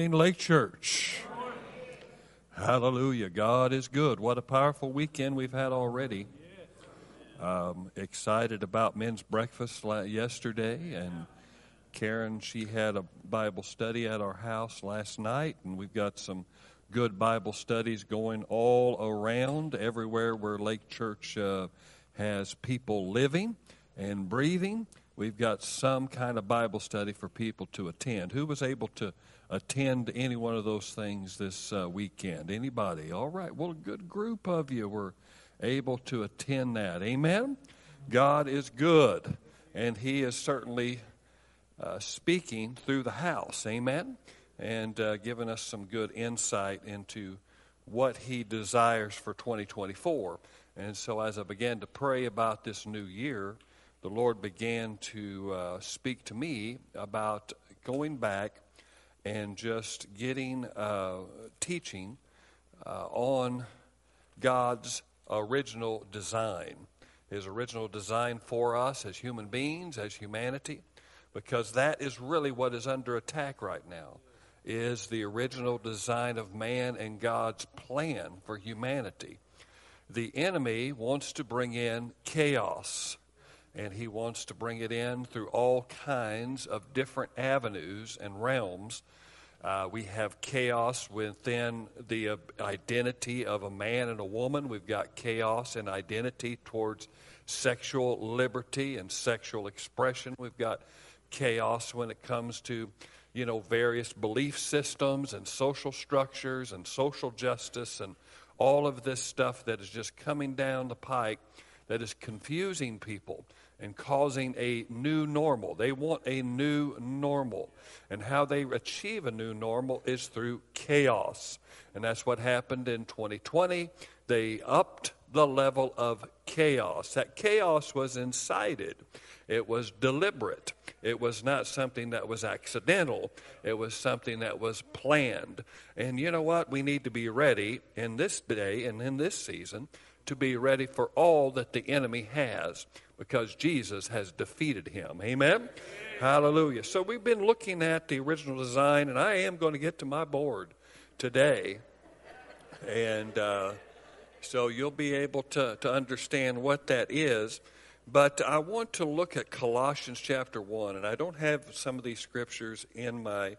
morning, Lake Church. Hallelujah. God is good. What a powerful weekend we've had already. Um, excited about men's breakfast yesterday, and Karen, she had a Bible study at our house last night, and we've got some good Bible studies going all around, everywhere where Lake Church uh, has people living and breathing. We've got some kind of Bible study for people to attend. Who was able to attend any one of those things this uh, weekend? Anybody? All right. Well, a good group of you were able to attend that. Amen. God is good, and He is certainly uh, speaking through the house. Amen. And uh, giving us some good insight into what He desires for 2024. And so, as I began to pray about this new year, the Lord began to uh, speak to me about going back and just getting uh, teaching uh, on God's original design, His original design for us as human beings, as humanity, because that is really what is under attack right now. Is the original design of man and God's plan for humanity. The enemy wants to bring in chaos and he wants to bring it in through all kinds of different avenues and realms. Uh, we have chaos within the uh, identity of a man and a woman. We've got chaos and identity towards sexual liberty and sexual expression. We've got chaos when it comes to, you know, various belief systems and social structures and social justice and all of this stuff that is just coming down the pike that is confusing people and causing a new normal. They want a new normal. And how they achieve a new normal is through chaos. And that's what happened in 2020. They upped the level of chaos. That chaos was incited, it was deliberate. It was not something that was accidental, it was something that was planned. And you know what? We need to be ready in this day and in this season to be ready for all that the enemy has because Jesus has defeated him. Amen? Hallelujah. So we've been looking at the original design, and I am going to get to my board today. And uh, so you'll be able to, to understand what that is. But I want to look at Colossians chapter 1, and I don't have some of these scriptures in my,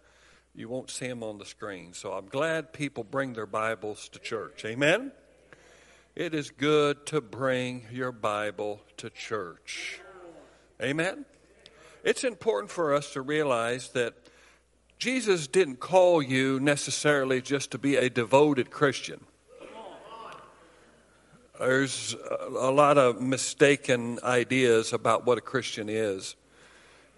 you won't see them on the screen. So I'm glad people bring their Bibles to church. Amen? It is good to bring your Bible to church. Amen? It's important for us to realize that Jesus didn't call you necessarily just to be a devoted Christian. There's a lot of mistaken ideas about what a Christian is.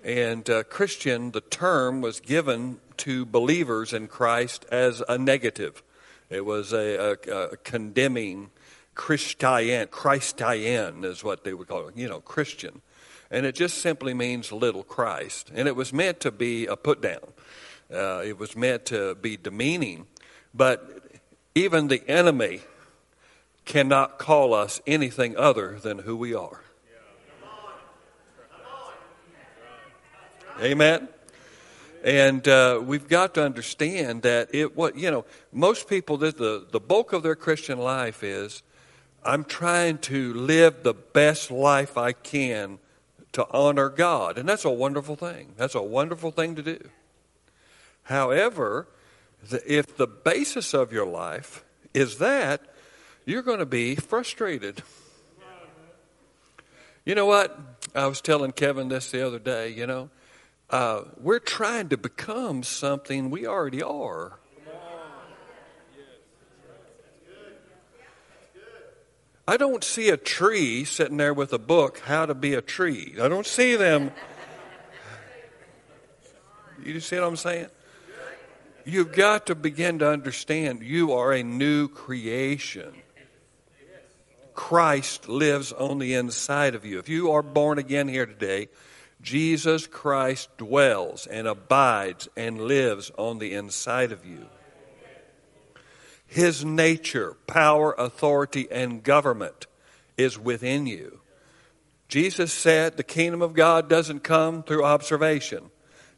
And uh, Christian, the term was given to believers in Christ as a negative. It was a, a, a condemning Christian, Christian is what they would call it, you know, Christian. And it just simply means little Christ. And it was meant to be a put down, uh, it was meant to be demeaning. But even the enemy cannot call us anything other than who we are. Amen. And uh, we've got to understand that it what you know most people the the bulk of their Christian life is I'm trying to live the best life I can to honor God. And that's a wonderful thing. That's a wonderful thing to do. However, if the basis of your life is that, you're going to be frustrated. You know what? I was telling Kevin this the other day, you know. Uh, we're trying to become something we already are. I don't see a tree sitting there with a book, How to Be a Tree. I don't see them. You see what I'm saying? You've got to begin to understand you are a new creation. Christ lives on the inside of you. If you are born again here today, Jesus Christ dwells and abides and lives on the inside of you. His nature, power, authority, and government is within you. Jesus said the kingdom of God doesn't come through observation.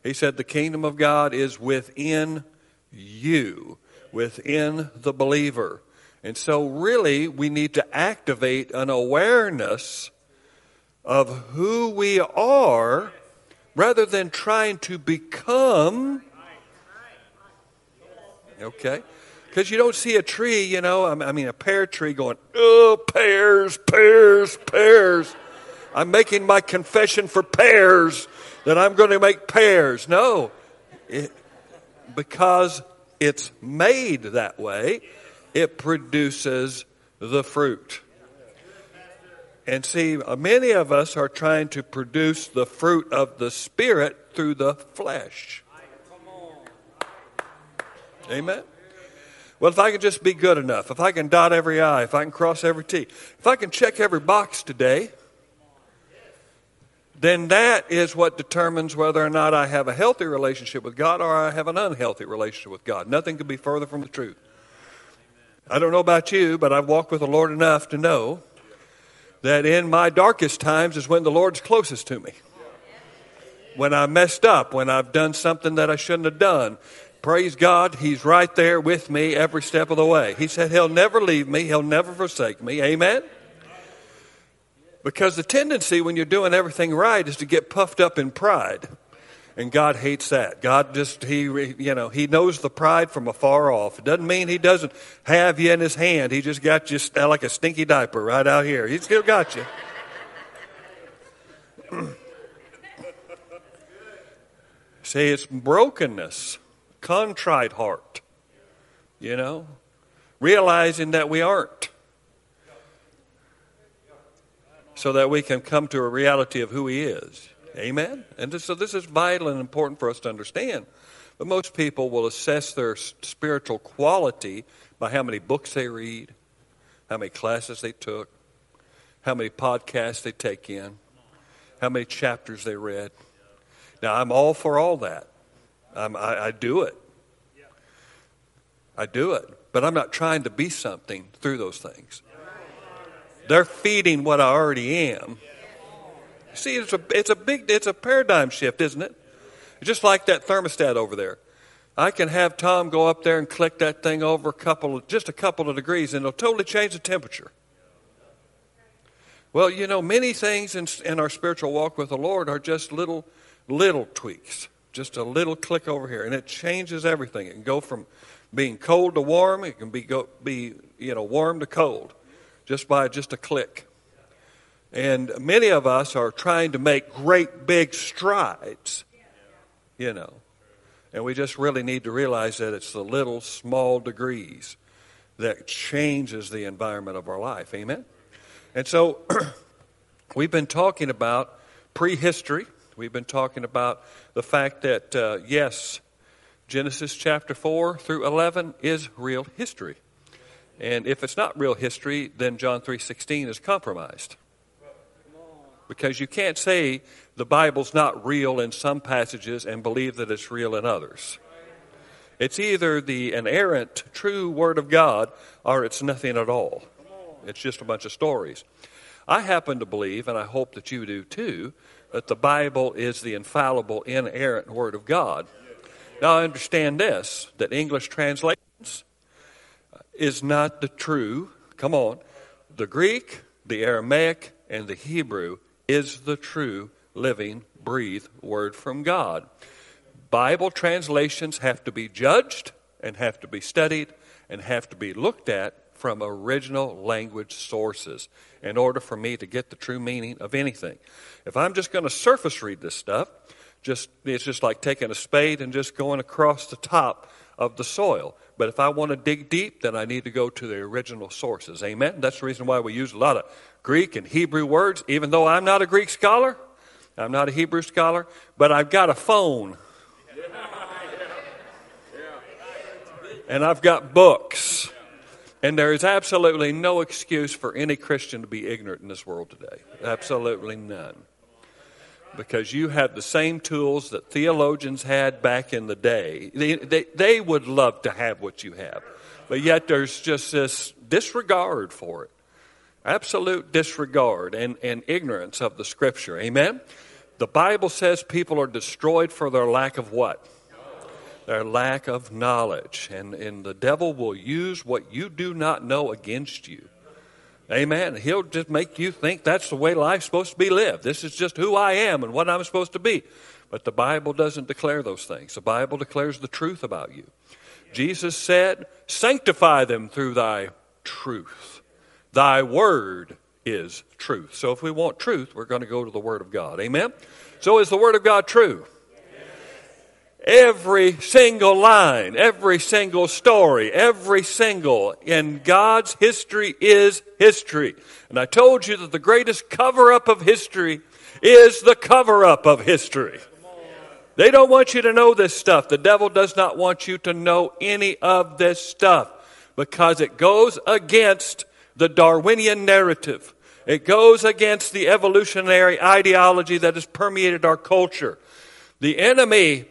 He said the kingdom of God is within you within the believer. And so, really, we need to activate an awareness of who we are rather than trying to become. Okay? Because you don't see a tree, you know, I mean, a pear tree going, oh, pears, pears, pears. I'm making my confession for pears that I'm going to make pears. No, it, because it's made that way, it produces the fruit. And see, uh, many of us are trying to produce the fruit of the Spirit through the flesh. Amen. Well, if I can just be good enough, if I can dot every I, if I can cross every T, if I can check every box today, then that is what determines whether or not I have a healthy relationship with God or I have an unhealthy relationship with God. Nothing could be further from the truth. I don't know about you, but I've walked with the Lord enough to know that in my darkest times is when the Lord's closest to me. When I messed up, when I've done something that I shouldn't have done, praise God, He's right there with me every step of the way. He said He'll never leave me, He'll never forsake me. Amen? Because the tendency when you're doing everything right is to get puffed up in pride. And God hates that. God just, He, you know, He knows the pride from afar off. It doesn't mean He doesn't have you in His hand. He just got you like a stinky diaper right out here. He still got you. See, it's brokenness, contrite heart, you know, realizing that we aren't so that we can come to a reality of who He is. Amen? And so this is vital and important for us to understand. But most people will assess their spiritual quality by how many books they read, how many classes they took, how many podcasts they take in, how many chapters they read. Now, I'm all for all that. Um, I, I do it. I do it. But I'm not trying to be something through those things. They're feeding what I already am. See, it's a, it's a big, it's a paradigm shift, isn't it? Just like that thermostat over there. I can have Tom go up there and click that thing over a couple, just a couple of degrees, and it'll totally change the temperature. Well, you know, many things in, in our spiritual walk with the Lord are just little, little tweaks. Just a little click over here, and it changes everything. It can go from being cold to warm. It can be go, be you know warm to cold just by just a click. And many of us are trying to make great big strides, you know. And we just really need to realize that it's the little small degrees that changes the environment of our life. Amen? And so we've been talking about prehistory. We've been talking about the fact that, uh, yes, Genesis chapter 4 through 11 is real history. And if it's not real history, then John 3:16 is compromised. Because you can't say the Bible's not real in some passages and believe that it's real in others. It's either the inerrant true word of God or it's nothing at all. It's just a bunch of stories. I happen to believe, and I hope that you do too, that the Bible is the infallible, inerrant Word of God. Now, understand this that English translations is not the true, come on, the Greek, the Aramaic, and the Hebrew is the true living, breathed word from God. Bible translations have to be judged and have to be studied and have to be looked at from original language sources in order for me to get the true meaning of anything. If I'm just going to surface read this stuff, just it's just like taking a spade and just going across the top of the soil. But if I want to dig deep, then I need to go to the original sources. Amen? That's the reason why we use a lot of Greek and Hebrew words, even though I'm not a Greek scholar, I'm not a Hebrew scholar, but I've got a phone. And I've got books. And there is absolutely no excuse for any Christian to be ignorant in this world today. Absolutely none because you have the same tools that theologians had back in the day. They, they, they would love to have what you have, but yet there's just this disregard for it. Absolute disregard and, and ignorance of the scripture. Amen? The Bible says people are destroyed for their lack of what? Their lack of knowledge. And, and the devil will use what you do not know against you. Amen. He'll just make you think that's the way life's supposed to be lived. This is just who I am and what I'm supposed to be. But the Bible doesn't declare those things. The Bible declares the truth about you. Jesus said, Sanctify them through thy truth. Thy word is truth. So if we want truth, we're going to go to the Word of God. Amen? So is the Word of God true? Every single line, every single story, every single in God's history is history. And I told you that the greatest cover up of history is the cover up of history. They don't want you to know this stuff. The devil does not want you to know any of this stuff because it goes against the Darwinian narrative. It goes against the evolutionary ideology that has permeated our culture. The enemy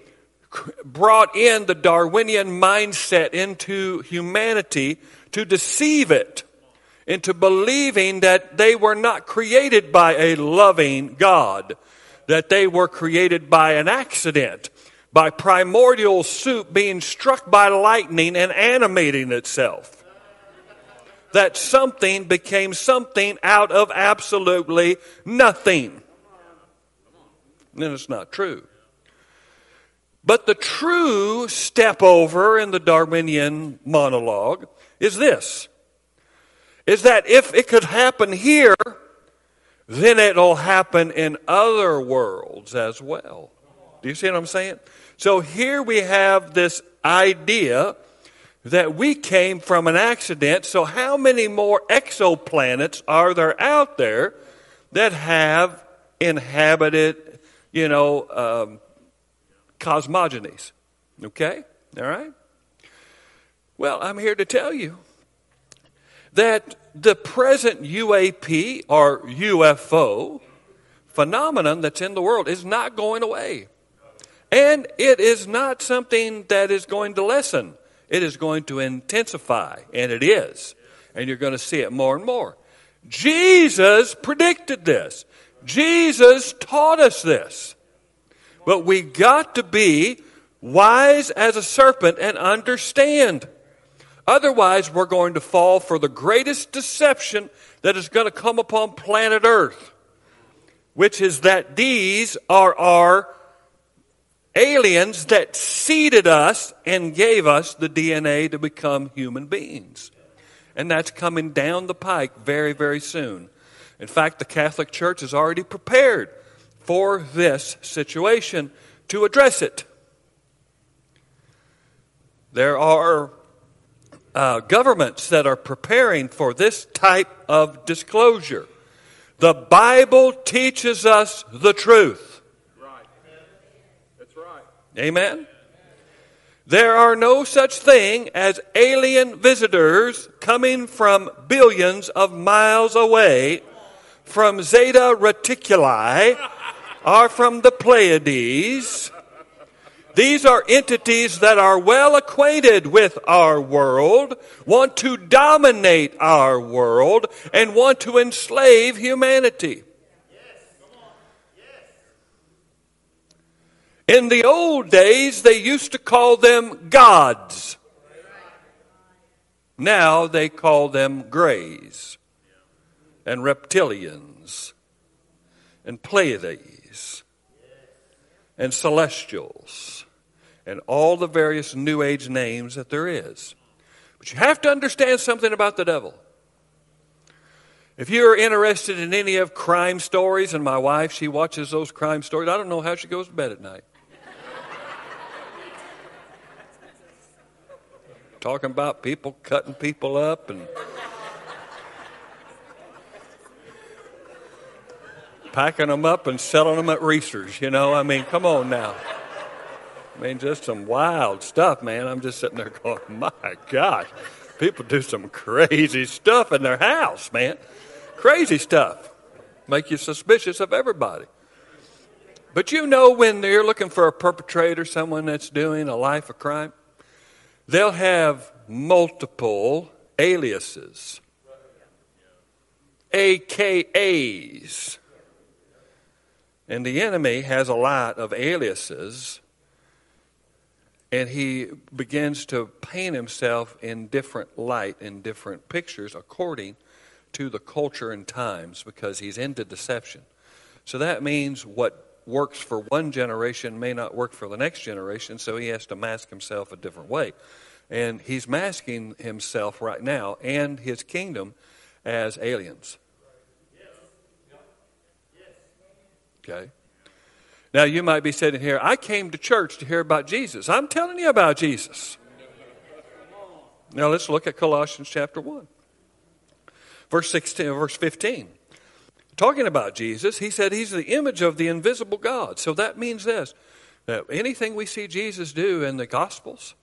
brought in the Darwinian mindset into humanity to deceive it into believing that they were not created by a loving God, that they were created by an accident, by primordial soup being struck by lightning and animating itself. That something became something out of absolutely nothing. And it's not true. But the true step over in the Darwinian monologue is this is that if it could happen here, then it'll happen in other worlds as well. Do you see what I'm saying? So here we have this idea that we came from an accident. So, how many more exoplanets are there out there that have inhabited, you know, um, cosmogonies. Okay? All right? Well, I'm here to tell you that the present UAP or UFO phenomenon that's in the world is not going away. And it is not something that is going to lessen. It is going to intensify, and it is. And you're going to see it more and more. Jesus predicted this. Jesus taught us this. But we got to be wise as a serpent and understand. Otherwise, we're going to fall for the greatest deception that is going to come upon planet Earth, which is that these are our aliens that seeded us and gave us the DNA to become human beings. And that's coming down the pike very, very soon. In fact, the Catholic Church is already prepared for this situation to address it. There are uh, governments that are preparing for this type of disclosure. The Bible teaches us the truth. Right. That's right. Amen. There are no such thing as alien visitors coming from billions of miles away from Zeta Reticuli are from the Pleiades. These are entities that are well acquainted with our world, want to dominate our world, and want to enslave humanity. In the old days, they used to call them gods. Now they call them grays and reptilians and Pleiades and celestials and all the various New Age names that there is. But you have to understand something about the devil. If you're interested in any of crime stories, and my wife, she watches those crime stories, I don't know how she goes to bed at night. Talking about people cutting people up and packing them up and selling them at Reese's, you know? I mean, come on now. I mean, just some wild stuff, man. I'm just sitting there going, my gosh, people do some crazy stuff in their house, man. Crazy stuff. Make you suspicious of everybody. But you know, when you're looking for a perpetrator, someone that's doing a life of crime, they'll have multiple aliases, AKAs. And the enemy has a lot of aliases. and he begins to paint himself in different light, in different pictures, according to the culture and times, because he's into deception. So that means what works for one generation may not work for the next generation, so he has to mask himself a different way. And he's masking himself right now and his kingdom as aliens. Okay? Now, you might be sitting here, I came to church to hear about Jesus. I'm telling you about Jesus. Now, let's look at Colossians chapter 1, verse 16, verse 15. Talking about Jesus, he said he's the image of the invisible God. So that means this that anything we see Jesus do in the Gospels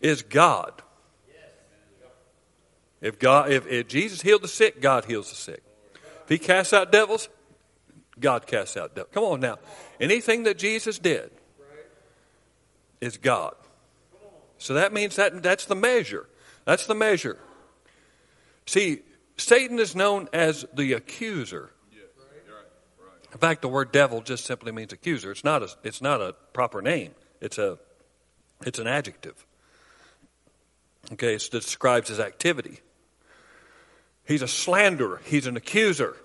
is God. If, God, if, if Jesus healed the sick, God heals the sick. If he casts out devils, God casts out devils. Come on now. Anything that Jesus did is God. So that means that that's the measure. That's the measure. See, Satan is known as the accuser. In fact, the word devil just simply means accuser. It's not a, it's not a proper name. It's a it's an adjective. Okay, it describes his activity. He's a slanderer, he's an accuser.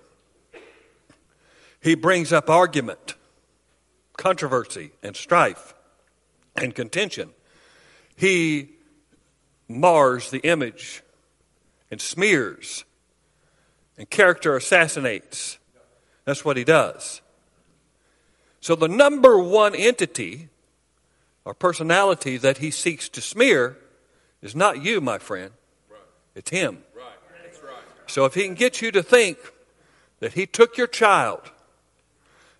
He brings up argument, controversy, and strife and contention. He mars the image and smears and character assassinates. That's what he does. So, the number one entity or personality that he seeks to smear is not you, my friend. It's him. So, if he can get you to think that he took your child,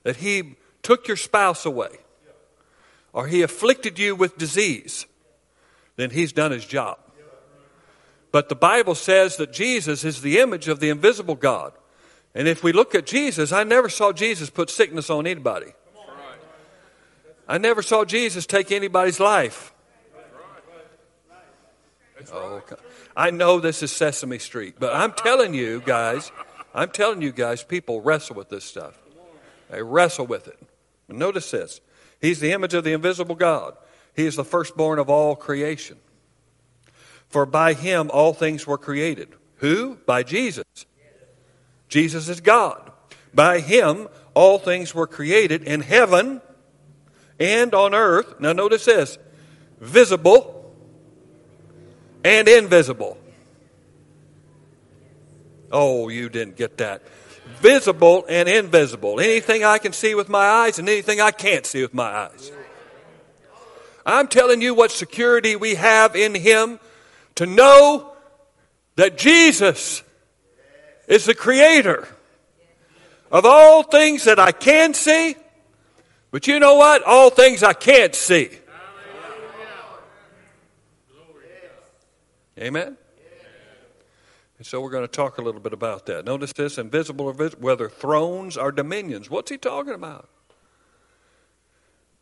that he took your spouse away, or he afflicted you with disease, then he's done his job. But the Bible says that Jesus is the image of the invisible God. And if we look at Jesus, I never saw Jesus put sickness on anybody. I never saw Jesus take anybody's life. Oh, I know this is Sesame Street, but I'm telling you guys, I'm telling you guys, people wrestle with this stuff. They wrestle with it. notice this He's the image of the invisible God, He is the firstborn of all creation. For by him all things were created. Who? By Jesus. Jesus is God. By him all things were created in heaven and on earth. Now notice this visible and invisible. Oh, you didn't get that. Visible and invisible. Anything I can see with my eyes and anything I can't see with my eyes. I'm telling you what security we have in Him to know that Jesus is the creator of all things that I can see, but you know what? All things I can't see. Amen? And so we're going to talk a little bit about that. Notice this invisible or visible, whether thrones or dominions. What's he talking about?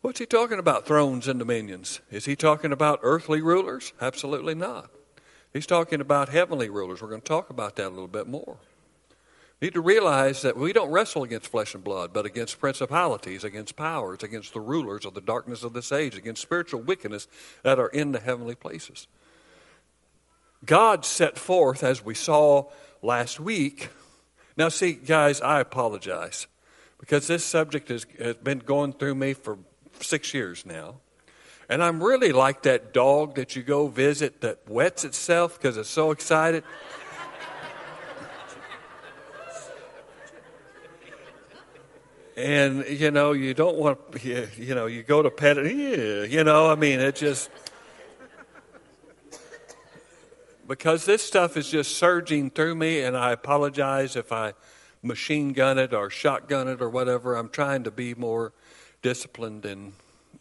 What's he talking about, thrones and dominions? Is he talking about earthly rulers? Absolutely not. He's talking about heavenly rulers. We're going to talk about that a little bit more. We need to realize that we don't wrestle against flesh and blood, but against principalities, against powers, against the rulers of the darkness of this age, against spiritual wickedness that are in the heavenly places. God set forth, as we saw last week. Now, see, guys, I apologize because this subject has, has been going through me for six years now. And I'm really like that dog that you go visit that wets itself because it's so excited. and you know you don't want you, you know you go to pet it you know i mean it just because this stuff is just surging through me and i apologize if i machine gun it or shotgun it or whatever i'm trying to be more disciplined in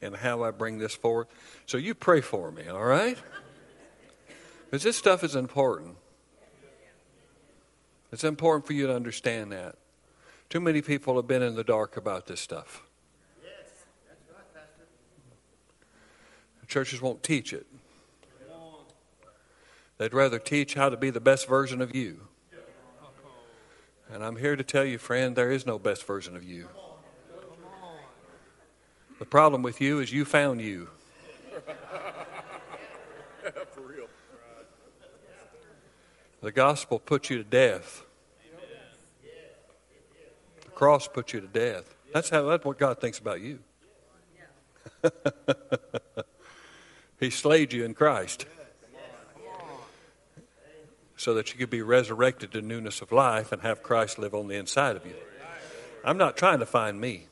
and how I bring this forward. So you pray for me, all right? Because this stuff is important. It's important for you to understand that. Too many people have been in the dark about this stuff. Yes, that's right, Pastor. churches won't teach it. They'd rather teach how to be the best version of you. And I'm here to tell you, friend, there is no best version of you. The problem with you is you found you. The gospel puts you to death. The cross puts you to death. That's how that's what God thinks about you. he slayed you in Christ so that you could be resurrected to newness of life and have Christ live on the inside of you. I'm not trying to find me.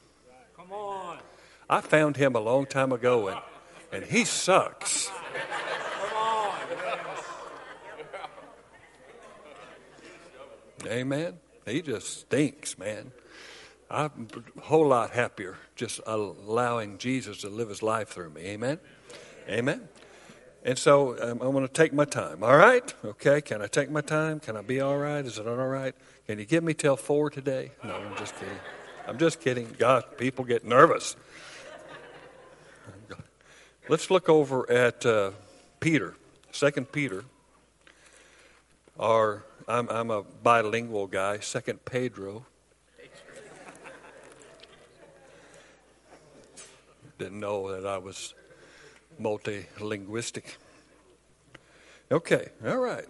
Come on. I found him a long time ago and, and he sucks. Come on. Amen. He just stinks, man. I'm a whole lot happier just allowing Jesus to live his life through me. Amen. Amen. And so um, I'm going to take my time. All right? Okay. Can I take my time? Can I be all right? Is it all right? Can you give me till four today? No, I'm just kidding. I'm just kidding. God, people get nervous. Let's look over at uh, Peter, Second Peter. Our, I'm, I'm a bilingual guy. Second Pedro. Didn't know that I was multilinguistic. Okay, all right.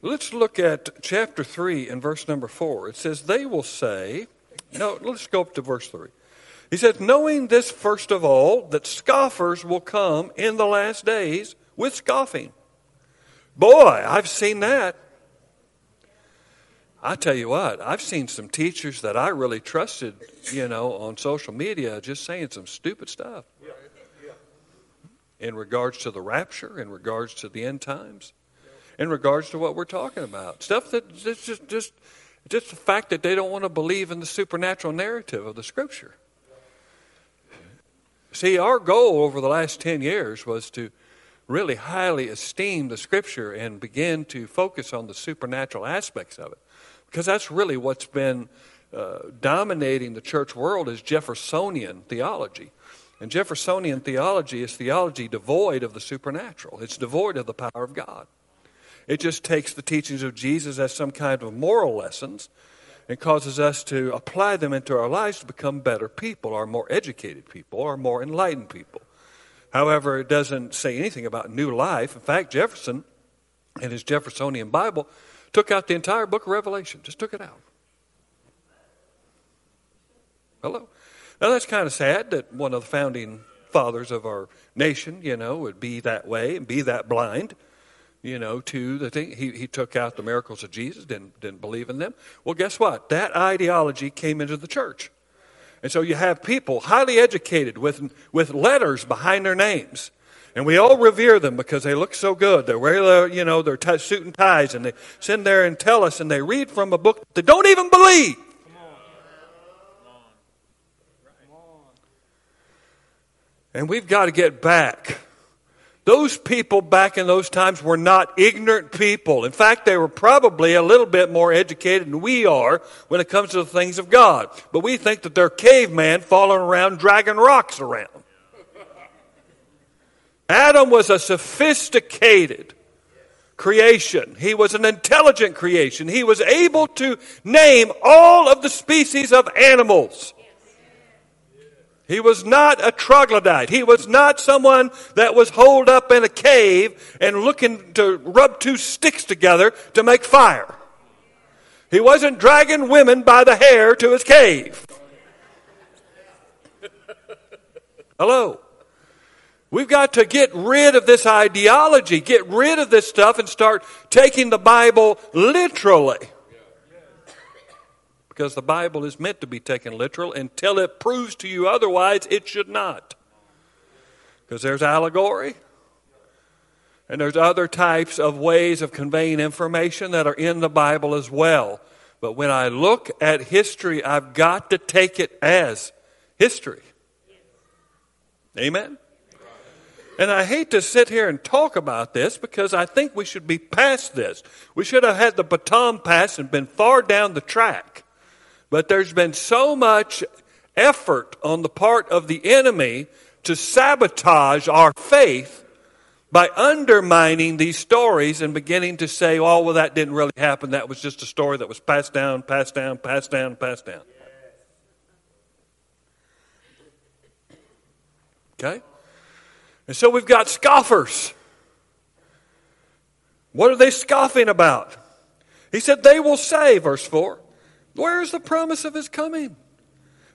Let's look at chapter 3 and verse number 4. It says, They will say, no, let's go up to verse 3. He says, Knowing this first of all, that scoffers will come in the last days with scoffing. Boy, I've seen that. I tell you what, I've seen some teachers that I really trusted, you know, on social media just saying some stupid stuff in regards to the rapture, in regards to the end times, in regards to what we're talking about. Stuff that just just just, just the fact that they don't want to believe in the supernatural narrative of the scripture. See, our goal over the last 10 years was to really highly esteem the scripture and begin to focus on the supernatural aspects of it because that's really what's been uh, dominating the church world is Jeffersonian theology. And Jeffersonian theology is theology devoid of the supernatural. It's devoid of the power of God. It just takes the teachings of Jesus as some kind of moral lessons and causes us to apply them into our lives to become better people, or more educated people, or more enlightened people. However, it doesn't say anything about new life. In fact, Jefferson, in his Jeffersonian Bible, Took out the entire book of Revelation, just took it out. Hello? Now that's kind of sad that one of the founding fathers of our nation, you know, would be that way and be that blind, you know, to the thing. He, he took out the miracles of Jesus, didn't, didn't believe in them. Well, guess what? That ideology came into the church. And so you have people highly educated with, with letters behind their names and we all revere them because they look so good. They're their, you know, their t- suit and ties, and they sit there and tell us, and they read from a book they don't even believe. And we've got to get back. Those people back in those times were not ignorant people. In fact, they were probably a little bit more educated than we are when it comes to the things of God. But we think that they're cavemen falling around dragging rocks around. Adam was a sophisticated creation. He was an intelligent creation. He was able to name all of the species of animals. He was not a troglodyte. He was not someone that was holed up in a cave and looking to rub two sticks together to make fire. He wasn't dragging women by the hair to his cave. Hello. We've got to get rid of this ideology, get rid of this stuff, and start taking the Bible literally. Because the Bible is meant to be taken literal until it proves to you otherwise, it should not. Because there's allegory, and there's other types of ways of conveying information that are in the Bible as well. But when I look at history, I've got to take it as history. Amen? And I hate to sit here and talk about this because I think we should be past this. We should have had the baton pass and been far down the track. But there's been so much effort on the part of the enemy to sabotage our faith by undermining these stories and beginning to say, oh, well, that didn't really happen. That was just a story that was passed down, passed down, passed down, passed down. Okay? And so we've got scoffers. What are they scoffing about? He said, They will say, verse 4, Where is the promise of his coming?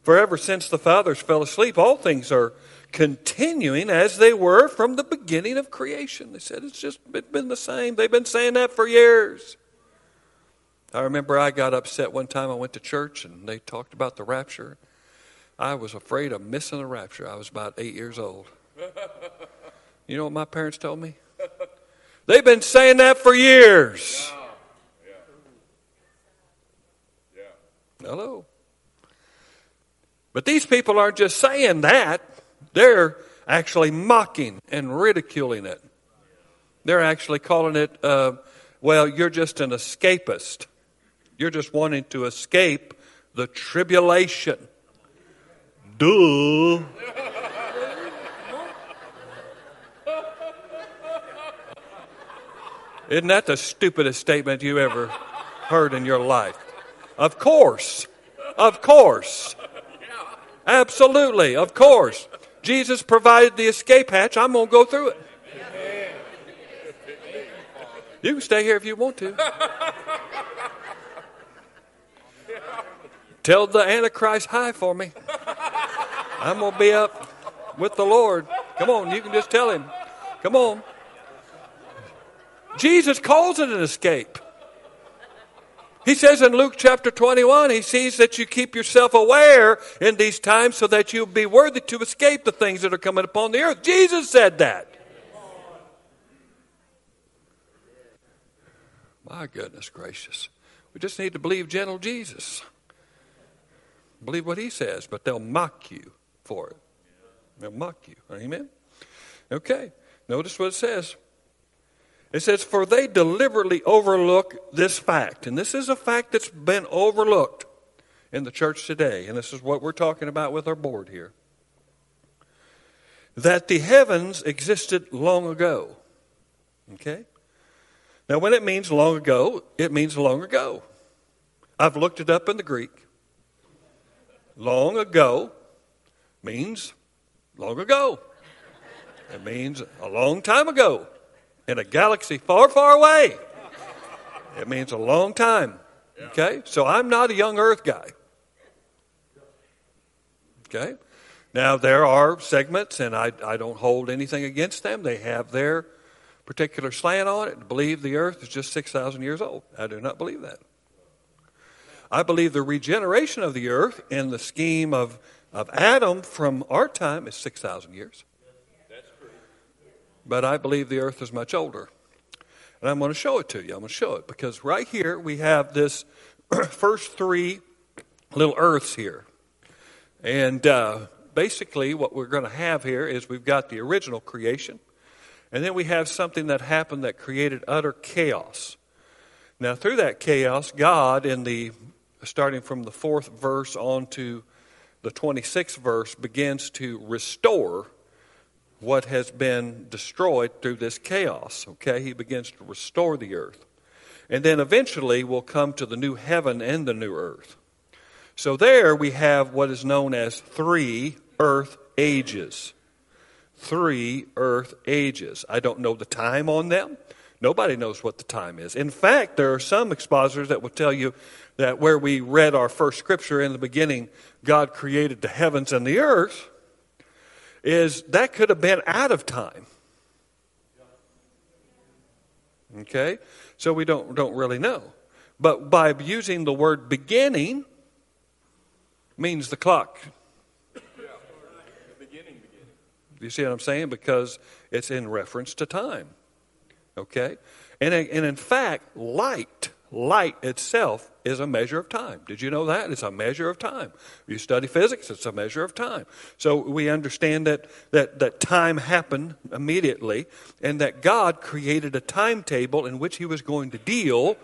For ever since the fathers fell asleep, all things are continuing as they were from the beginning of creation. They said it's just been the same. They've been saying that for years. I remember I got upset one time. I went to church and they talked about the rapture. I was afraid of missing the rapture. I was about eight years old. You know what my parents told me? They've been saying that for years. Hello. But these people aren't just saying that, they're actually mocking and ridiculing it. They're actually calling it, uh, well, you're just an escapist. You're just wanting to escape the tribulation. Duh. Isn't that the stupidest statement you ever heard in your life? Of course. Of course. Absolutely. Of course. Jesus provided the escape hatch. I'm going to go through it. You can stay here if you want to. Tell the Antichrist hi for me. I'm going to be up with the Lord. Come on, you can just tell him. Come on. Jesus calls it an escape. He says in Luke chapter 21, he sees that you keep yourself aware in these times so that you'll be worthy to escape the things that are coming upon the earth. Jesus said that. My goodness gracious. We just need to believe gentle Jesus. Believe what he says, but they'll mock you for it. They'll mock you. Amen? Okay. Notice what it says. It says, For they deliberately overlook this fact. And this is a fact that's been overlooked in the church today. And this is what we're talking about with our board here. That the heavens existed long ago. Okay? Now, when it means long ago, it means long ago. I've looked it up in the Greek. Long ago means long ago. It means a long time ago in a galaxy far, far away. It means a long time. Okay? So I'm not a young earth guy. Okay? Now, there are segments, and I, I don't hold anything against them. They have their particular slant on it. Believe the earth is just 6,000 years old. I do not believe that. I believe the regeneration of the earth in the scheme of, of Adam from our time is 6,000 years but I believe the earth is much older. And I'm going to show it to you. I'm going to show it because right here we have this first three little earths here. And uh, basically, what we're going to have here is we've got the original creation, and then we have something that happened that created utter chaos. Now, through that chaos, God, in the starting from the fourth verse on to the 26th verse, begins to restore what has been destroyed through this chaos. Okay, he begins to restore the earth. And then eventually we'll come to the new heaven and the new earth. So there we have what is known as three earth ages. Three earth ages. I don't know the time on them. Nobody knows what the time is. In fact, there are some expositors that will tell you that where we read our first scripture in the beginning, God created the heavens and the earth is that could have been out of time. Okay? So we don't, don't really know. But by using the word beginning means the clock. You see what I'm saying? Because it's in reference to time. Okay? And, and in fact, light light itself is a measure of time. Did you know that? It's a measure of time. You study physics, it's a measure of time. So we understand that, that, that time happened immediately and that God created a timetable in which he was going to deal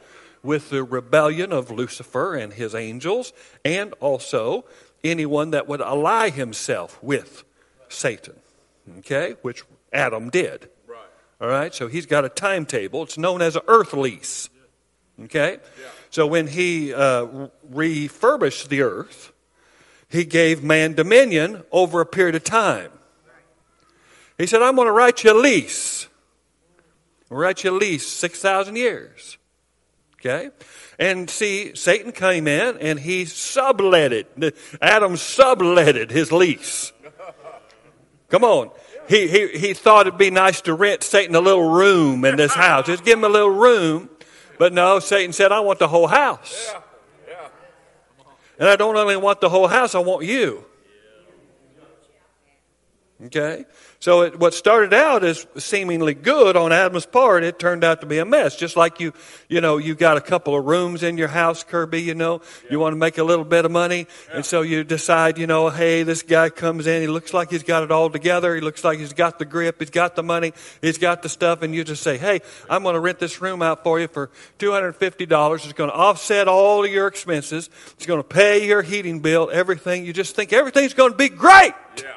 with the rebellion of Lucifer and his angels and also anyone that would ally himself with Satan. Okay? Which Adam did. All right? So he's got a timetable. It's known as an earth lease. Okay? Yeah. So when he uh, refurbished the earth, he gave man dominion over a period of time. He said, I'm going to write you a lease. Write you a lease, 6,000 years. Okay? And see, Satan came in and he subletted. Adam subletted his lease. Come on. He, he, he thought it'd be nice to rent Satan a little room in this house. Just give him a little room. But no, Satan said, I want the whole house. And I don't only want the whole house, I want you. Okay? So it, what started out as seemingly good on Adam's part, it turned out to be a mess. Just like you, you know, you got a couple of rooms in your house, Kirby, you know, yeah. you want to make a little bit of money. Yeah. And so you decide, you know, hey, this guy comes in, he looks like he's got it all together. He looks like he's got the grip, he's got the money, he's got the stuff. And you just say, hey, I'm going to rent this room out for you for $250. It's going to offset all of your expenses. It's going to pay your heating bill, everything. You just think everything's going to be great. Yeah.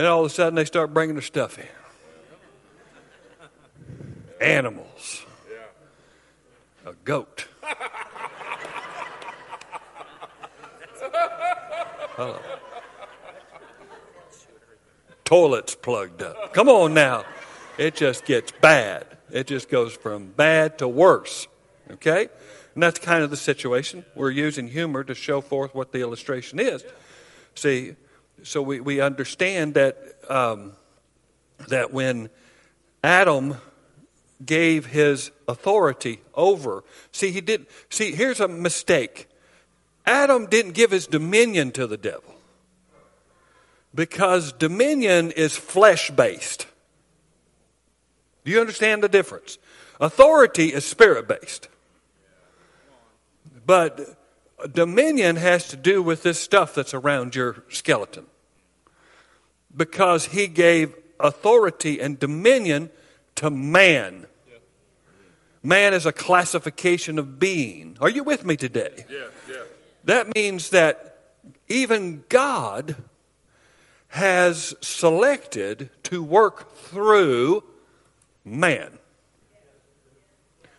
And all of a sudden they start bringing their stuff in. Animals. A goat. Toilets plugged up. Come on now. It just gets bad. It just goes from bad to worse. Okay? And that's kind of the situation. We're using humor to show forth what the illustration is. See, so we, we understand that, um, that when Adam gave his authority over, see, he did, see, here's a mistake. Adam didn't give his dominion to the devil because dominion is flesh based. Do you understand the difference? Authority is spirit based. But dominion has to do with this stuff that's around your skeleton because he gave authority and dominion to man. Man is a classification of being. Are you with me today? Yeah, yeah. That means that even God has selected to work through man.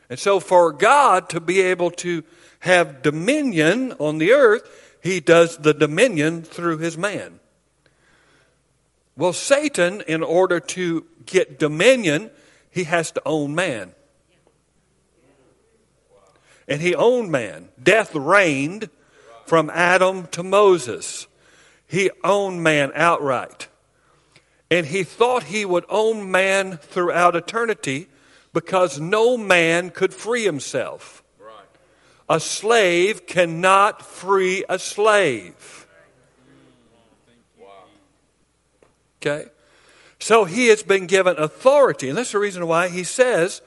And so, for God to be able to have dominion on the earth, he does the dominion through his man. Well, Satan, in order to get dominion, he has to own man. And he owned man. Death reigned from Adam to Moses. He owned man outright. And he thought he would own man throughout eternity because no man could free himself. A slave cannot free a slave. Okay? So he has been given authority. And that's the reason why he says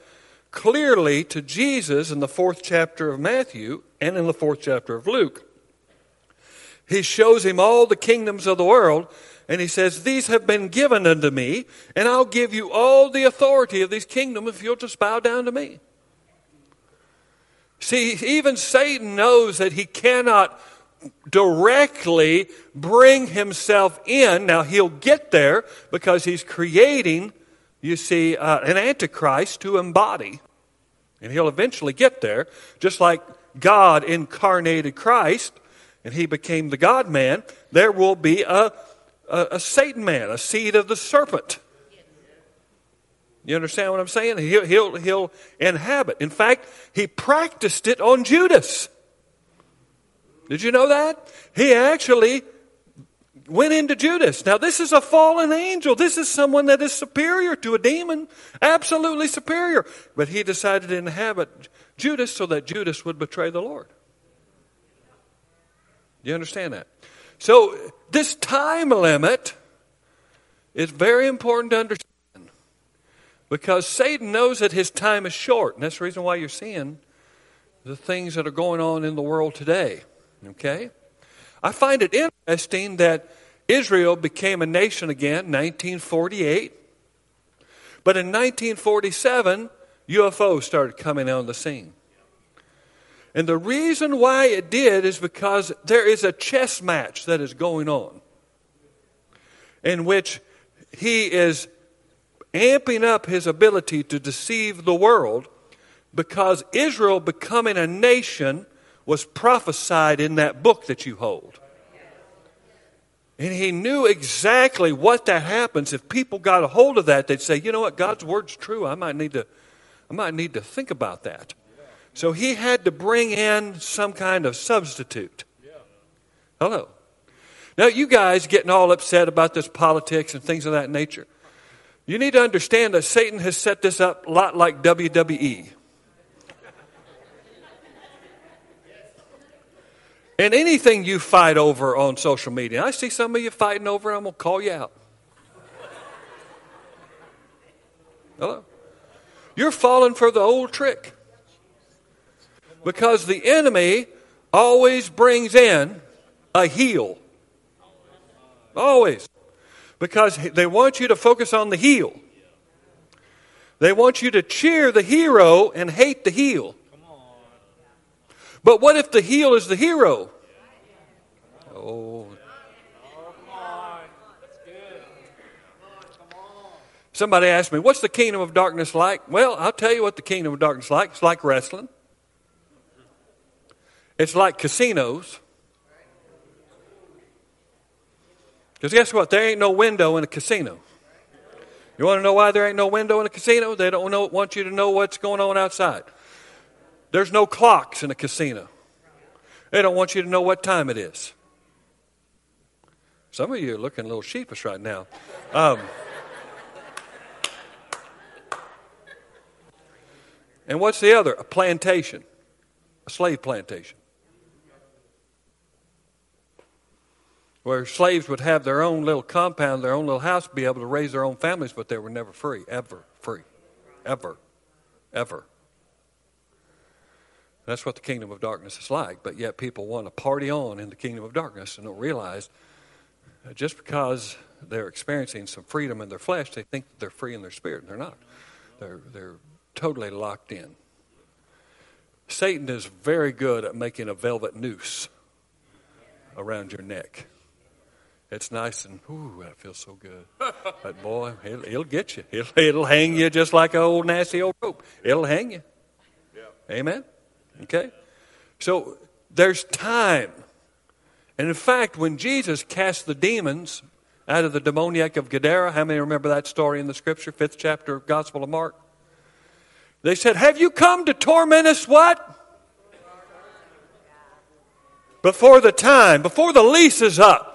clearly to Jesus in the fourth chapter of Matthew and in the fourth chapter of Luke. He shows him all the kingdoms of the world, and he says, These have been given unto me, and I'll give you all the authority of these kingdoms if you'll just bow down to me. See, even Satan knows that he cannot directly bring himself in. Now, he'll get there because he's creating, you see, uh, an antichrist to embody. And he'll eventually get there, just like God incarnated Christ and he became the God man. There will be a, a, a Satan man, a seed of the serpent. You understand what I'm saying? He'll, he'll, he'll inhabit. In fact, he practiced it on Judas. Did you know that? He actually went into Judas. Now, this is a fallen angel. This is someone that is superior to a demon, absolutely superior. But he decided to inhabit Judas so that Judas would betray the Lord. Do you understand that? So, this time limit is very important to understand because Satan knows that his time is short. And that's the reason why you're seeing the things that are going on in the world today. Okay? I find it interesting that Israel became a nation again in 1948. But in 1947, UFOs started coming on the scene. And the reason why it did is because there is a chess match that is going on in which he is amping up his ability to deceive the world because Israel becoming a nation was prophesied in that book that you hold. And he knew exactly what that happens. If people got a hold of that, they'd say, you know what, God's word's true. I might need to, I might need to think about that. So he had to bring in some kind of substitute. Hello. Now, you guys getting all upset about this politics and things of that nature. You need to understand that Satan has set this up a lot like WWE. And anything you fight over on social media, I see some of you fighting over, I'm going to call you out. Hello? You're falling for the old trick. Because the enemy always brings in a heel. Always. Because they want you to focus on the heel. They want you to cheer the hero and hate the heel. But what if the heel is the hero? Oh. Somebody asked me, What's the kingdom of darkness like? Well, I'll tell you what the kingdom of darkness is like. It's like wrestling, it's like casinos. Because guess what? There ain't no window in a casino. You want to know why there ain't no window in a casino? They don't know, want you to know what's going on outside. There's no clocks in a casino. They don't want you to know what time it is. Some of you are looking a little sheepish right now. Um, and what's the other? A plantation, a slave plantation. Where slaves would have their own little compound, their own little house, be able to raise their own families, but they were never free, ever free, ever, ever. That's what the kingdom of darkness is like. But yet people want to party on in the kingdom of darkness and don't realize that just because they're experiencing some freedom in their flesh, they think that they're free in their spirit, and they're not. They're, they're totally locked in. Satan is very good at making a velvet noose around your neck. It's nice and, ooh, that feels so good. But boy, it'll, it'll get you. It'll, it'll hang you just like an old nasty old rope. It'll hang you. Yeah. Amen? Okay? So there's time. And in fact, when Jesus cast the demons out of the demoniac of Gadara, how many remember that story in the scripture, fifth chapter of Gospel of Mark? They said, Have you come to torment us what? Before the time, before the lease is up.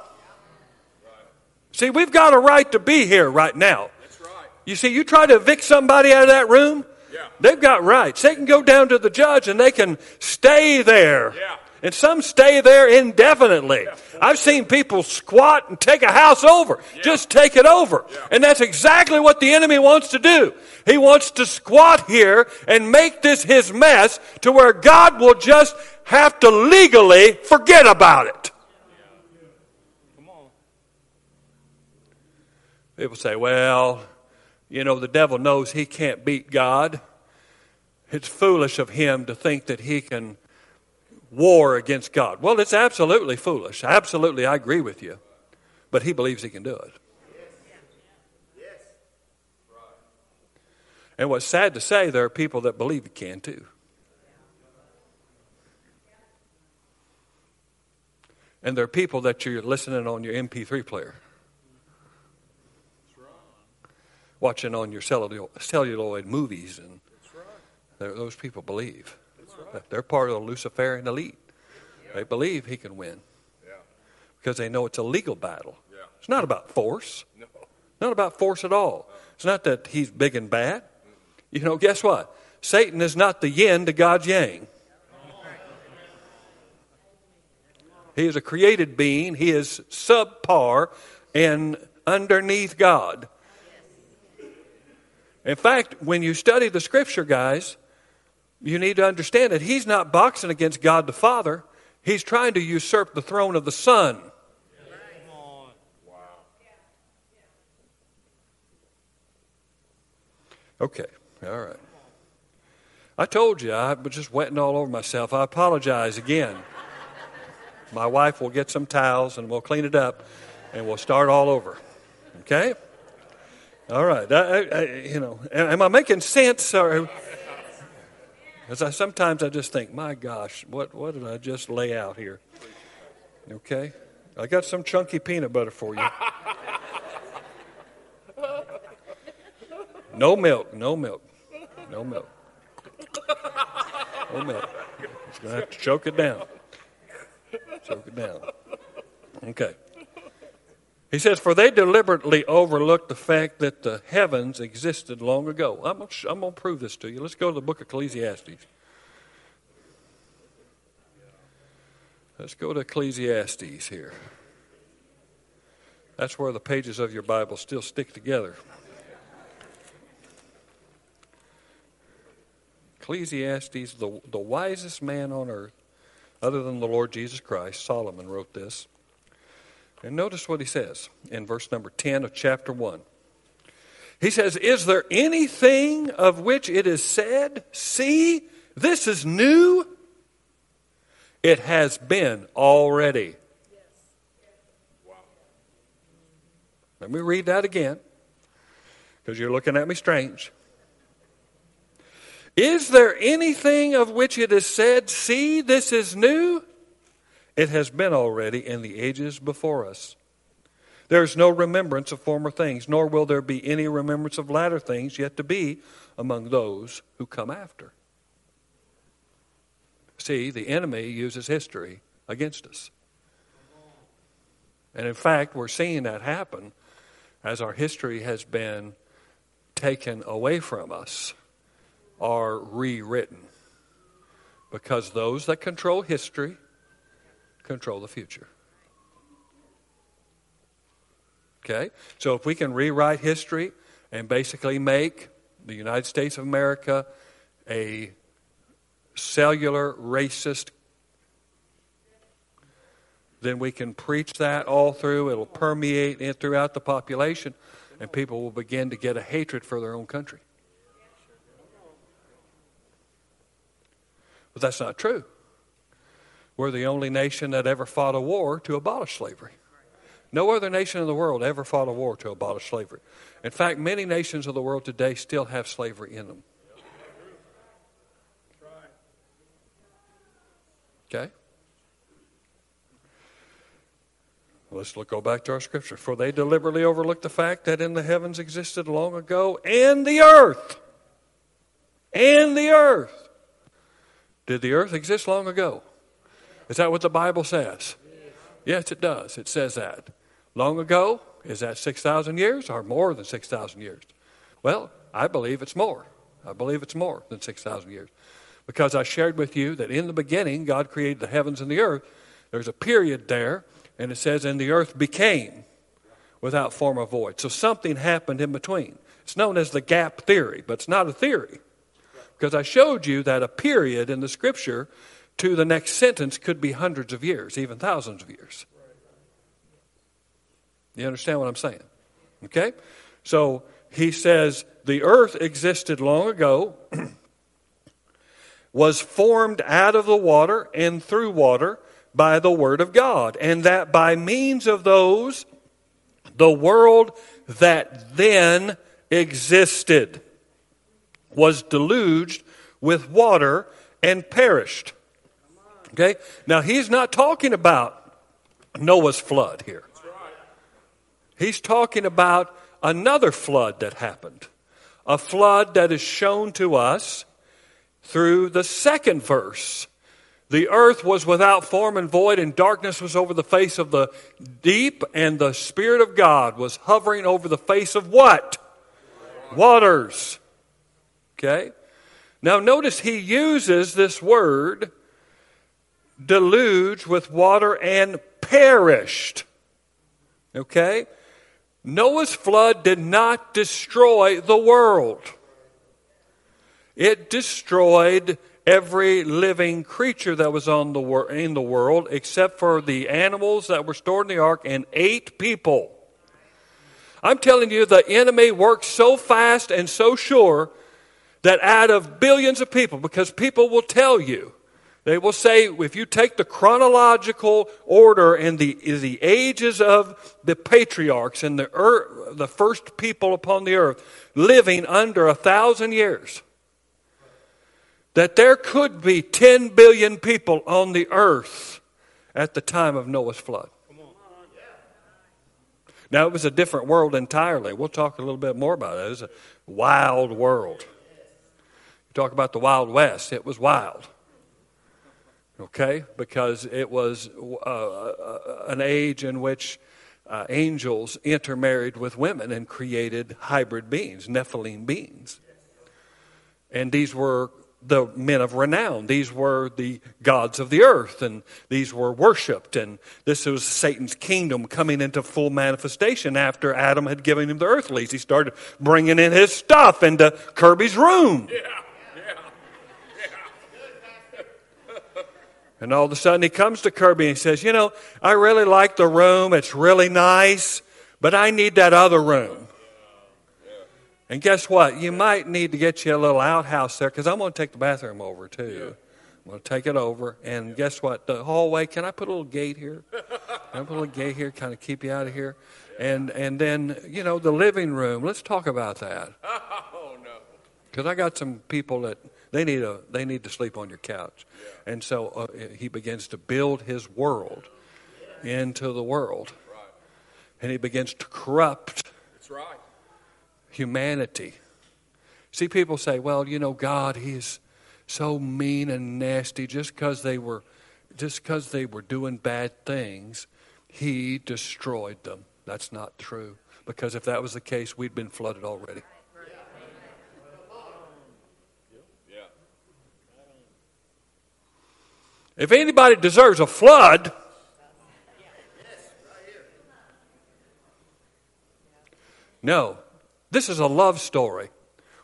See, we've got a right to be here right now. That's right. You see, you try to evict somebody out of that room, Yeah. They've got rights. They can go down to the judge and they can stay there. Yeah. And some stay there indefinitely. I've seen people squat and take a house over. Just take it over. And that's exactly what the enemy wants to do. He wants to squat here and make this his mess to where God will just have to legally forget about it. Come on. People say, well, you know, the devil knows he can't beat God. It's foolish of him to think that he can war against God. Well, it's absolutely foolish. Absolutely, I agree with you. But he believes he can do it. And what's sad to say, there are people that believe he can too. And there are people that you're listening on your MP3 player. Watching on your cellulo- celluloid movies, and they're- those people believe. that They're part of the Luciferian elite. They believe he can win Yeah. because they know it's a legal battle. Yeah. It's not about force. No. Not about force at all. It's not that he's big and bad. You know, guess what? Satan is not the yin to God's yang. He is a created being. He is subpar and underneath God. In fact, when you study the scripture, guys, you need to understand that he's not boxing against God the Father. He's trying to usurp the throne of the Son. Okay, all right. I told you I was just wetting all over myself. I apologize again. My wife will get some towels and we'll clean it up and we'll start all over. Okay? All right. I, I, you know, am I making sense? Or, as I sometimes I just think, my gosh, what what did I just lay out here? Okay. I got some chunky peanut butter for you. No milk, no milk, no milk. No milk. Just to have to choke it down. Choke it down. Okay. He says, For they deliberately overlooked the fact that the heavens existed long ago. I'm going to, I'm prove this to you. Let's go to the book of Ecclesiastes. Let's go to Ecclesiastes here. That's where the pages of your Bible still stick together. Ecclesiastes, the, the wisest man on earth, other than the Lord Jesus Christ, Solomon wrote this. And notice what he says in verse number 10 of chapter 1. He says, Is there anything of which it is said, See, this is new? It has been already. Let me read that again because you're looking at me strange. Is there anything of which it is said, See, this is new? It has been already in the ages before us. There is no remembrance of former things, nor will there be any remembrance of latter things yet to be among those who come after. See, the enemy uses history against us. And in fact, we're seeing that happen as our history has been taken away from us or rewritten. Because those that control history control the future. Okay? So if we can rewrite history and basically make the United States of America a cellular racist, then we can preach that all through. It'll permeate throughout the population, and people will begin to get a hatred for their own country. But that's not true. We're the only nation that ever fought a war to abolish slavery. No other nation in the world ever fought a war to abolish slavery. In fact, many nations of the world today still have slavery in them. Okay? Let's look, go back to our scripture. For they deliberately overlooked the fact that in the heavens existed long ago, and the earth. And the earth. Did the earth exist long ago? Is that what the Bible says? Yes, it does. It says that. Long ago, is that 6,000 years or more than 6,000 years? Well, I believe it's more. I believe it's more than 6,000 years. Because I shared with you that in the beginning, God created the heavens and the earth. There's a period there, and it says, and the earth became without form or void. So something happened in between. It's known as the gap theory, but it's not a theory. Because I showed you that a period in the scripture to the next sentence could be hundreds of years, even thousands of years. You understand what I'm saying? Okay? So he says the earth existed long ago, was formed out of the water and through water by the word of God, and that by means of those, the world that then existed was deluged with water and perished. Okay? Now, he's not talking about Noah's flood here. He's talking about another flood that happened. A flood that is shown to us through the second verse. The earth was without form and void, and darkness was over the face of the deep, and the Spirit of God was hovering over the face of what? Waters. Okay? Now, notice he uses this word deluge with water and perished. Okay? Noah's flood did not destroy the world. It destroyed every living creature that was on the wor- in the world except for the animals that were stored in the ark and eight people. I'm telling you, the enemy works so fast and so sure that out of billions of people, because people will tell you, they will say, if you take the chronological order and the, the ages of the patriarchs and the, earth, the first people upon the earth living under a thousand years, that there could be 10 billion people on the earth at the time of Noah's flood. Now, it was a different world entirely. We'll talk a little bit more about it. It was a wild world. You talk about the Wild West, it was wild. Okay? Because it was uh, uh, an age in which uh, angels intermarried with women and created hybrid beings, Nephilim beings. And these were the men of renown. These were the gods of the earth, and these were worshipped. And this was Satan's kingdom coming into full manifestation after Adam had given him the earthlies. He started bringing in his stuff into Kirby's room. Yeah. And all of a sudden he comes to Kirby and he says, You know, I really like the room. It's really nice, but I need that other room. And guess what? You might need to get you a little outhouse there because I'm going to take the bathroom over too. I'm going to take it over. And guess what? The hallway, can I put a little gate here? Can I put a little gate here, kind of keep you out of here? And, and then, you know, the living room. Let's talk about that. Oh no. Because I got some people that they need a they need to sleep on your couch, and so uh, he begins to build his world into the world, and he begins to corrupt That's right. humanity. See, people say, "Well, you know, God, He's so mean and nasty just because they were just because they were doing bad things, He destroyed them." That's not true. Because if that was the case, we'd been flooded already. If anybody deserves a flood, no. This is a love story.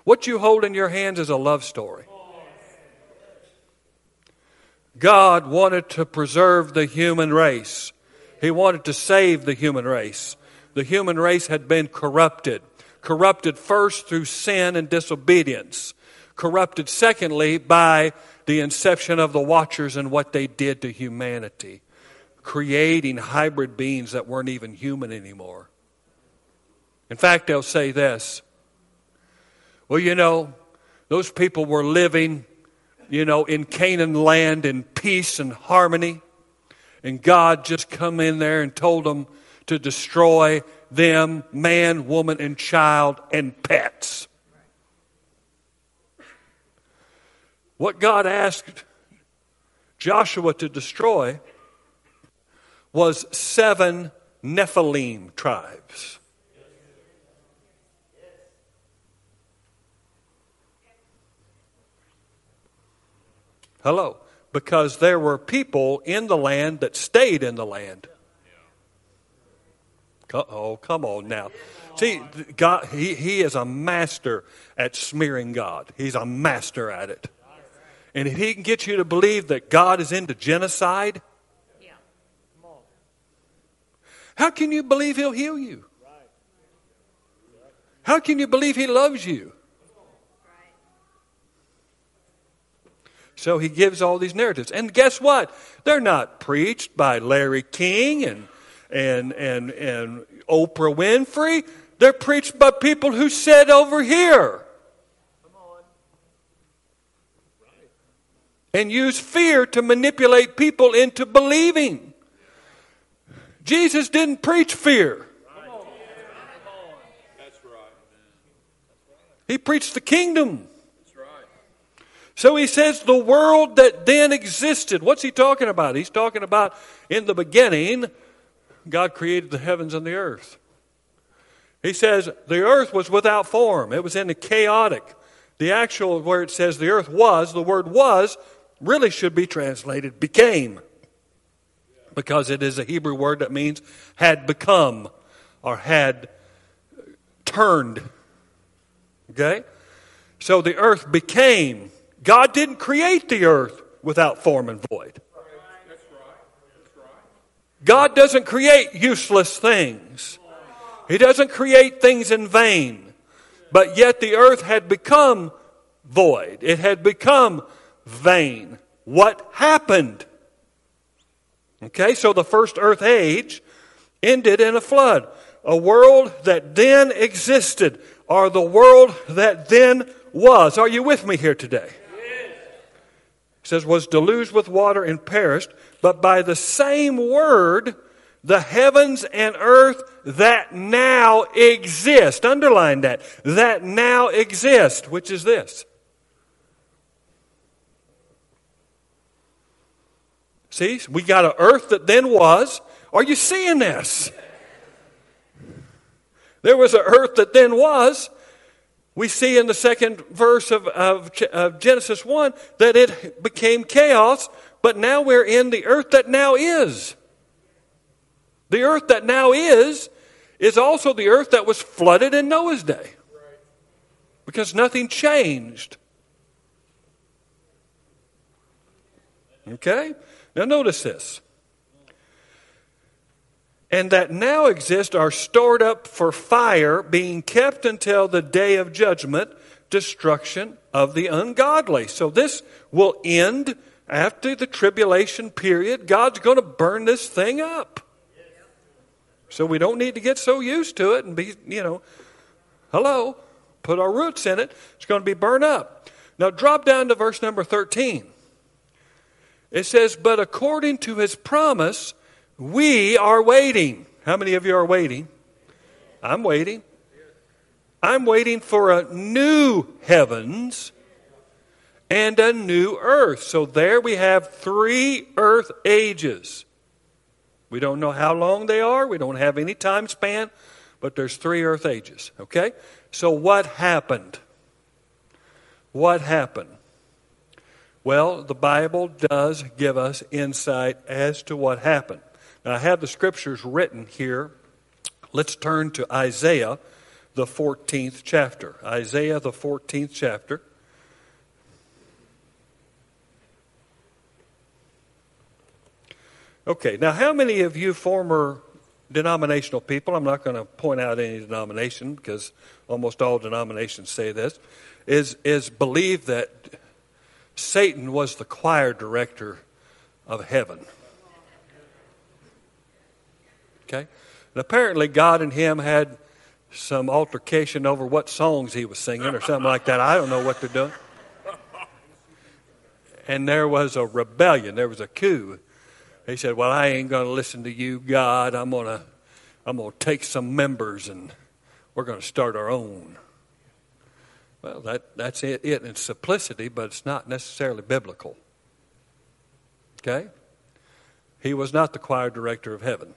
What you hold in your hands is a love story. God wanted to preserve the human race. He wanted to save the human race. The human race had been corrupted. Corrupted first through sin and disobedience. Corrupted secondly by the inception of the Watchers and what they did to humanity. Creating hybrid beings that weren't even human anymore. In fact, they'll say this Well, you know, those people were living, you know, in Canaan land in peace and harmony. And God just come in there and told them to destroy them, man, woman, and child, and pets. What God asked Joshua to destroy was seven Nephilim tribes. Hello. Because there were people in the land that stayed in the land. Oh, come on now. See, God, he, he is a master at smearing God. He's a master at it. And if he can get you to believe that God is into genocide, how can you believe he'll heal you? How can you believe he loves you? So he gives all these narratives. And guess what? They're not preached by Larry King and, and, and, and Oprah Winfrey. They're preached by people who sit over here. And use fear to manipulate people into believing. Jesus didn't preach fear. He preached the kingdom. So he says the world that then existed. What's he talking about? He's talking about in the beginning, God created the heavens and the earth. He says the earth was without form, it was in the chaotic. The actual where it says the earth was, the word was really should be translated became. Because it is a Hebrew word that means had become or had turned. Okay? So the earth became. God didn't create the earth without form and void. God doesn't create useless things. He doesn't create things in vain. But yet the earth had become void. It had become vain. What happened? Okay, so the first earth age ended in a flood. A world that then existed, or the world that then was. Are you with me here today? It says, was deluged with water and perished, but by the same word the heavens and earth that now exist. Underline that. That now exist, which is this. See, we got an earth that then was. Are you seeing this? There was an earth that then was. We see in the second verse of, of, of, Genesis 1 that it became chaos, but now we're in the earth that now is. The earth that now is is also the earth that was flooded in Noah's day. Because nothing changed. Okay? Now notice this. And that now exist are stored up for fire, being kept until the day of judgment, destruction of the ungodly. So this will end after the tribulation period. God's going to burn this thing up. So we don't need to get so used to it and be, you know, hello, put our roots in it. It's going to be burned up. Now drop down to verse number 13. It says, But according to his promise, we are waiting. How many of you are waiting? I'm waiting. I'm waiting for a new heavens and a new earth. So there we have three earth ages. We don't know how long they are, we don't have any time span, but there's three earth ages, okay? So what happened? What happened? Well, the Bible does give us insight as to what happened. Now, I have the scriptures written here. Let's turn to Isaiah, the 14th chapter. Isaiah, the 14th chapter. Okay, now how many of you former denominational people, I'm not going to point out any denomination because almost all denominations say this, is, is believe that Satan was the choir director of heaven. Okay? And apparently God and him had some altercation over what songs he was singing or something like that. I don't know what they're doing. And there was a rebellion, there was a coup he said, Well, I ain't going to listen to you, God. I'm going to I'm going to take some members and we're going to start our own. Well, that, that's it, it in simplicity, but it's not necessarily biblical. Okay? He was not the choir director of heaven.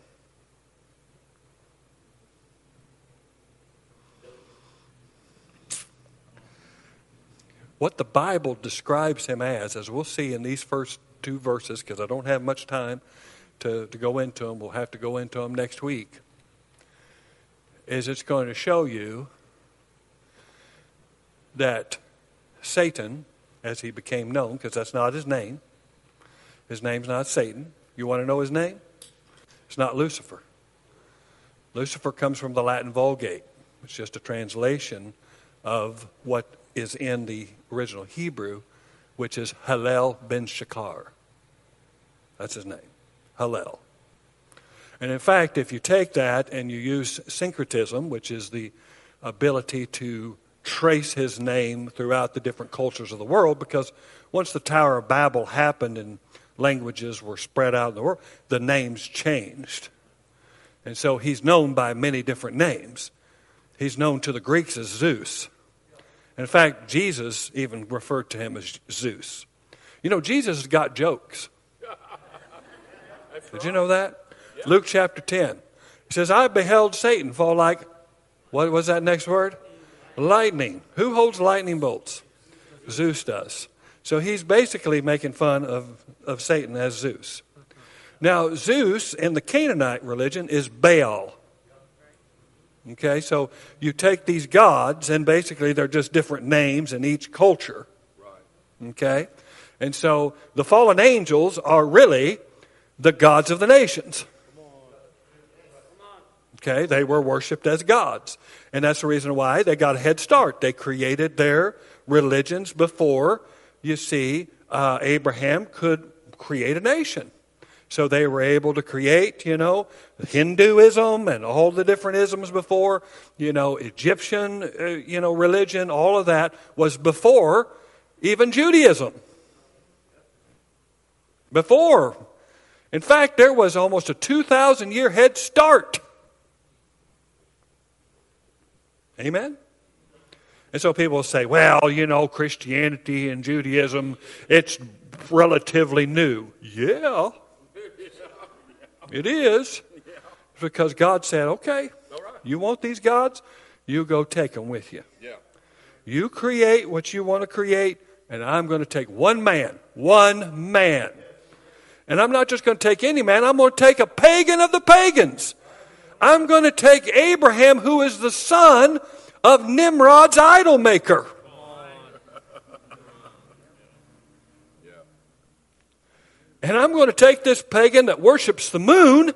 What the Bible describes him as, as we'll see in these first two verses because I don't have much time to, to go into them. We'll have to go into them next week. Is it's going to show you that Satan, as he became known, because that's not his name, his name's not Satan. You want to know his name? It's not Lucifer. Lucifer comes from the Latin Vulgate. It's just a translation of what is in the original Hebrew which is Hallel ben Shakar. That's his name, Hallel. And in fact, if you take that and you use syncretism, which is the ability to trace his name throughout the different cultures of the world, because once the Tower of Babel happened and languages were spread out in the world, the names changed. And so he's known by many different names. He's known to the Greeks as Zeus. In fact, Jesus even referred to him as Zeus. You know, Jesus has got jokes. Did you know that? Luke chapter 10. He says, I beheld Satan fall like, what was that next word? Lightning. Who holds lightning bolts? Zeus does. So he's basically making fun of, of Satan as Zeus. Now, Zeus in the Canaanite religion is Baal. Okay, so you take these gods, and basically they're just different names in each culture. Okay? And so the fallen angels are really the gods of the nations. Okay, they were worshiped as gods. And that's the reason why they got a head start. They created their religions before, you see, uh, Abraham could create a nation. So they were able to create, you know, Hinduism and all the different isms before, you know, Egyptian, uh, you know, religion, all of that was before even Judaism. Before. In fact, there was almost a 2,000 year head start. Amen? And so people say, well, you know, Christianity and Judaism, it's relatively new. Yeah, it is. Because God said, okay, you want these gods? You go take them with you. You create what you want to create, and I'm going to take one man. One man. And I'm not just going to take any man, I'm going to take a pagan of the pagans. I'm going to take Abraham, who is the son of Nimrod's idol maker. And I'm going to take this pagan that worships the moon,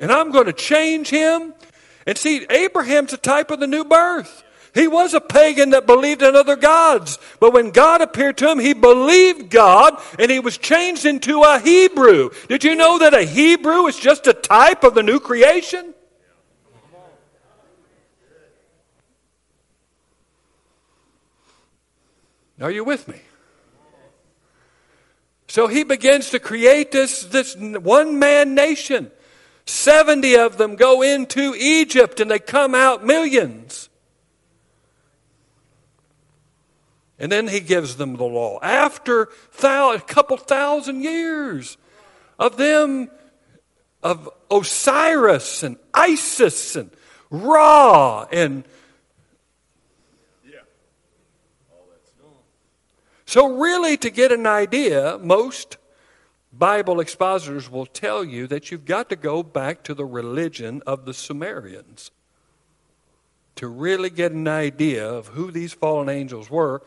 and I'm going to change him. And see, Abraham's a type of the new birth. He was a pagan that believed in other gods. But when God appeared to him, he believed God and he was changed into a Hebrew. Did you know that a Hebrew is just a type of the new creation? Are you with me? So he begins to create this, this one man nation. 70 of them go into Egypt and they come out millions. And then he gives them the law. After thou, a couple thousand years of them, of Osiris and Isis and Ra and Yeah. All that's. So, really, to get an idea, most Bible expositors will tell you that you've got to go back to the religion of the Sumerians to really get an idea of who these fallen angels were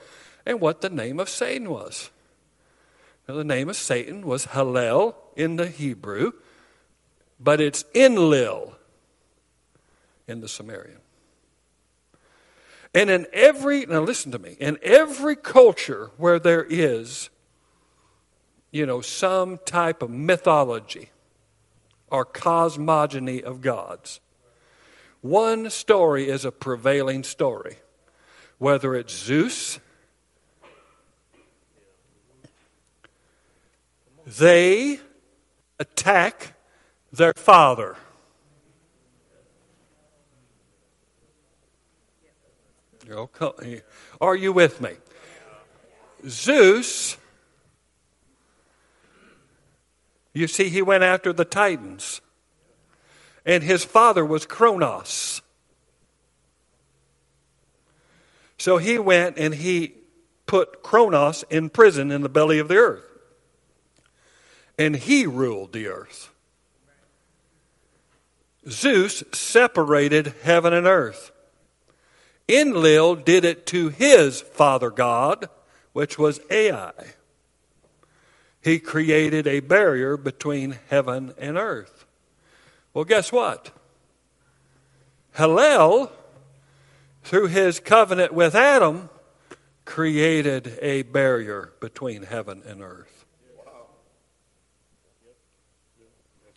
and what the name of Satan was. Now, the name of Satan was Hallel in the Hebrew, but it's Enlil in the Sumerian. And in every, now listen to me, in every culture where there is, you know, some type of mythology or cosmogony of gods, one story is a prevailing story. Whether it's Zeus, they attack their father. Are you with me? Zeus, you see, he went after the Titans, and his father was Kronos. So he went and he put Kronos in prison in the belly of the earth. And he ruled the earth. Zeus separated heaven and earth. Enlil did it to his father god, which was Ai. He created a barrier between heaven and earth. Well, guess what? Hallel, through his covenant with Adam, created a barrier between heaven and earth.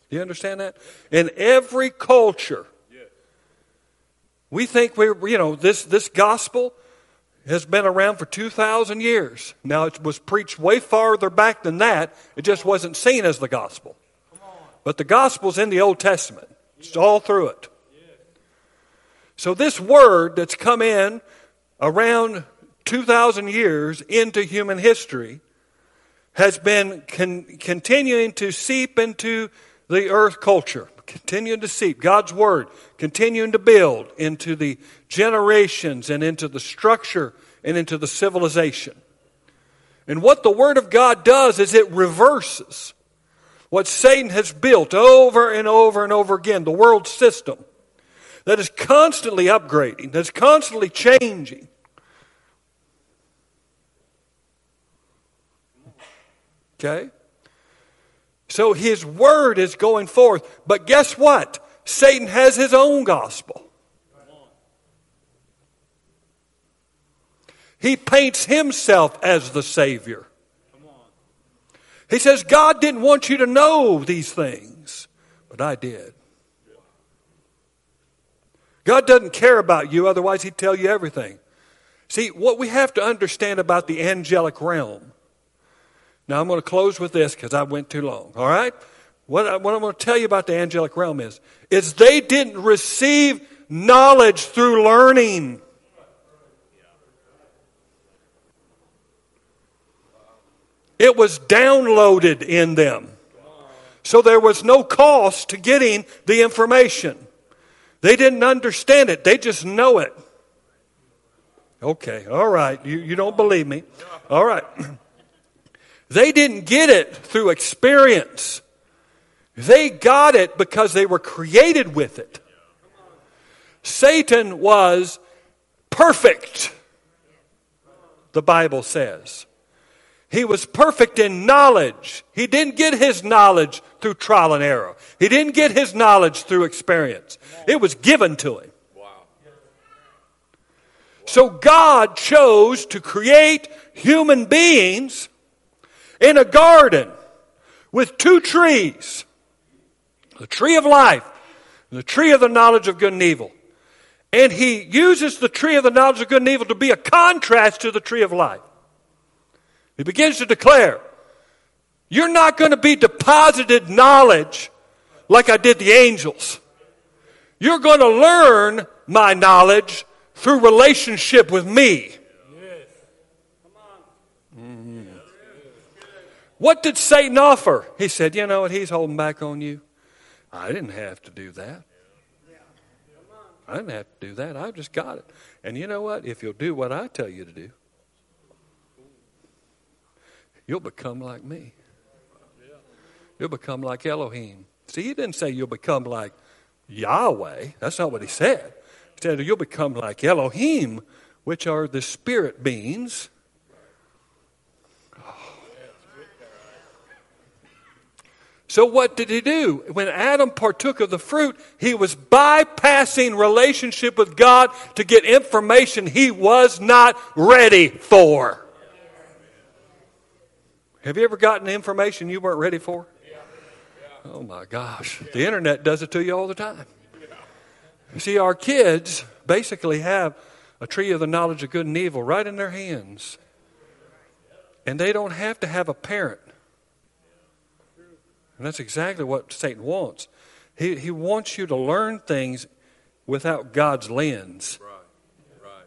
Do you understand that? In every culture, we think we're, you know, this, this gospel has been around for 2,000 years. Now, it was preached way farther back than that. It just wasn't seen as the gospel. But the gospel's in the Old Testament, it's all through it. So, this word that's come in around 2,000 years into human history has been con- continuing to seep into the earth culture continuing to seep, God's Word continuing to build into the generations and into the structure and into the civilization. And what the Word of God does is it reverses what Satan has built over and over and over again, the world system that is constantly upgrading, that's constantly changing. Okay? So his word is going forth. But guess what? Satan has his own gospel. He paints himself as the Savior. He says, God didn't want you to know these things, but I did. God doesn't care about you, otherwise, He'd tell you everything. See, what we have to understand about the angelic realm Now I'm going to close with this because I went too long. All right? What, I, what I'm going to tell you about the angelic realm is, is they didn't receive knowledge through learning. It was downloaded in them. So there was no cost to getting the information. They didn't understand it, they just know it. Okay, all right. You, you don't believe me. All right. They didn't get it through experience. They got it because they were created with it. Satan was perfect, the Bible says. He was perfect in knowledge. He didn't get his knowledge through trial and error. He didn't get his knowledge through experience. It was given to him. So God chose to create human beings in a garden with two trees the tree of life and the tree of the knowledge of good and evil. And he uses the tree of the knowledge of good and evil to be a contrast to the tree of life. He begins to declare, You're not going to be deposited knowledge like I did the angels. You're going to learn my knowledge through relationship with me. Mm-hmm. What did Satan offer? He said, You know what? He's holding back on you. I didn't have to do that. I didn't have to do that. I just got it. And you know what? If you'll do what I tell you to do, you'll become like me. You'll become like Elohim. See, he didn't say you'll become like Yahweh. That's not what he said. He said you'll become like Elohim, which are the spirit beings. So, what did he do? When Adam partook of the fruit, he was bypassing relationship with God to get information he was not ready for. Have you ever gotten information you weren't ready for? Oh my gosh. The internet does it to you all the time. See, our kids basically have a tree of the knowledge of good and evil right in their hands. And they don't have to have a parent. And that's exactly what Satan wants. He, he wants you to learn things without God's lens. Right, right.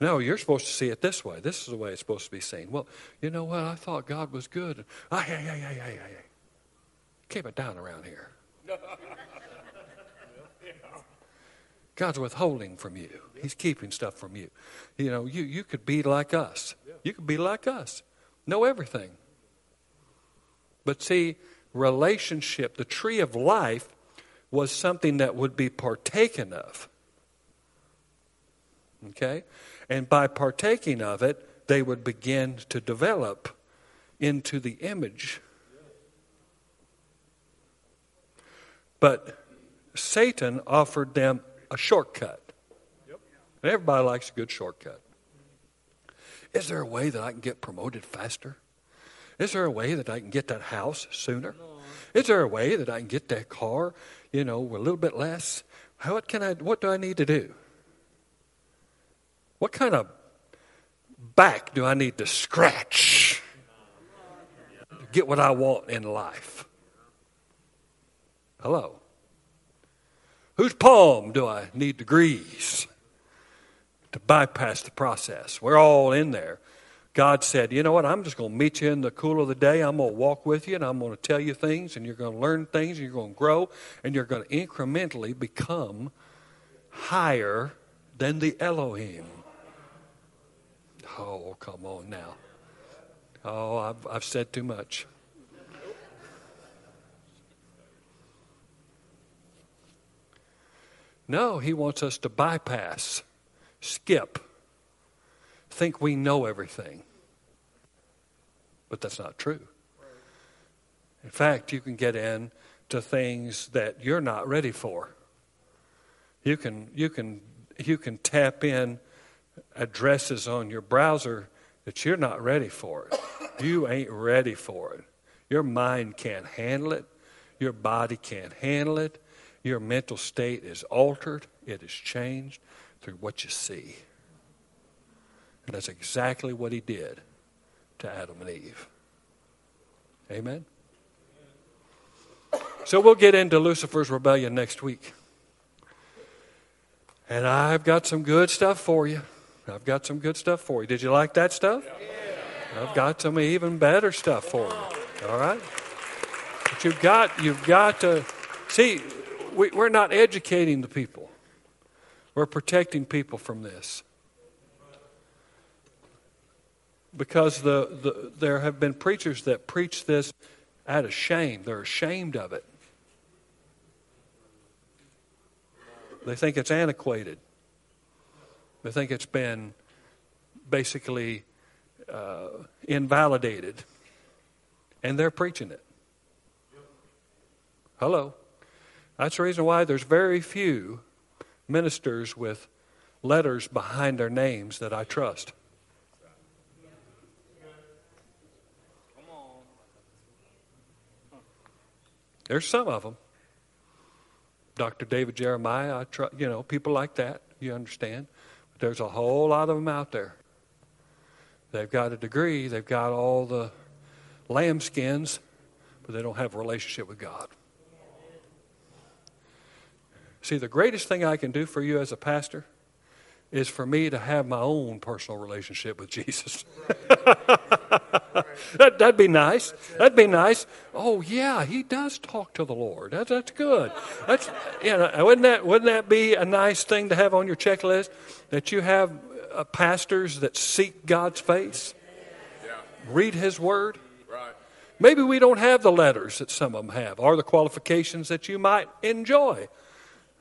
No, you're supposed to see it this way. This is the way it's supposed to be seen. Well, you know what? I thought God was good. Ah, yeah, yeah, yeah, yeah, yeah. Keep it down around here. God's withholding from you. He's keeping stuff from you. You know, you, you could be like us. You could be like us. Know everything. But see, relationship, the tree of life, was something that would be partaken of. Okay? And by partaking of it, they would begin to develop into the image. But Satan offered them a shortcut. And everybody likes a good shortcut. Is there a way that I can get promoted faster? Is there a way that I can get that house sooner? Is there a way that I can get that car, you know, a little bit less? What can I what do I need to do? What kind of back do I need to scratch to get what I want in life? Hello. Whose palm do I need to grease to bypass the process? We're all in there. God said, You know what? I'm just going to meet you in the cool of the day. I'm going to walk with you and I'm going to tell you things and you're going to learn things and you're going to grow and you're going to incrementally become higher than the Elohim. Oh, come on now. Oh, I've, I've said too much. No, he wants us to bypass, skip, think we know everything. But that's not true. In fact, you can get in to things that you're not ready for. You can, you can, you can tap in addresses on your browser that you're not ready for it. You ain't ready for it. Your mind can't handle it. Your body can't handle it. Your mental state is altered, it is changed through what you see. And that's exactly what he did to Adam and Eve. Amen? So we'll get into Lucifer's rebellion next week. And I've got some good stuff for you. I've got some good stuff for you. Did you like that stuff? I've got some even better stuff for you. All right? But you've got, you've got to see, we, we're not educating the people. We're protecting people from this. Because the, the, there have been preachers that preach this out of shame. They're ashamed of it. They think it's antiquated. They think it's been basically uh, invalidated. And they're preaching it. Hello. That's the reason why there's very few ministers with letters behind their names that I trust. There's some of them. Dr. David Jeremiah, I tr- you know, people like that, you understand. But there's a whole lot of them out there. They've got a degree, they've got all the lambskins, but they don't have a relationship with God. See, the greatest thing I can do for you as a pastor is for me to have my own personal relationship with Jesus. that, would be nice. That'd be nice. Oh yeah, he does talk to the Lord. That, that's good. That's you know, wouldn't that wouldn't that be a nice thing to have on your checklist that you have uh, pastors that seek God's face, Yeah. read His Word. Right. Maybe we don't have the letters that some of them have, or the qualifications that you might enjoy,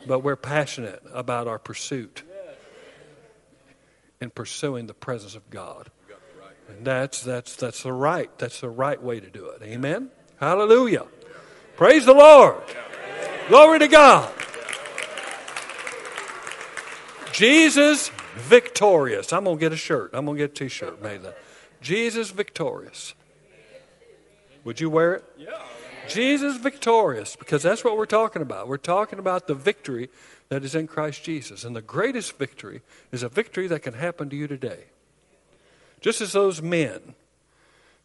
but we're passionate about our pursuit in pursuing the presence of God. And that's that's that's the right that's the right way to do it. Amen. Hallelujah. Praise the Lord. Glory to God. Jesus victorious. I'm gonna get a shirt. I'm gonna get a T-shirt made. That. Jesus victorious. Would you wear it? Yeah. Jesus victorious, because that's what we're talking about. We're talking about the victory that is in Christ Jesus. And the greatest victory is a victory that can happen to you today. Just as those men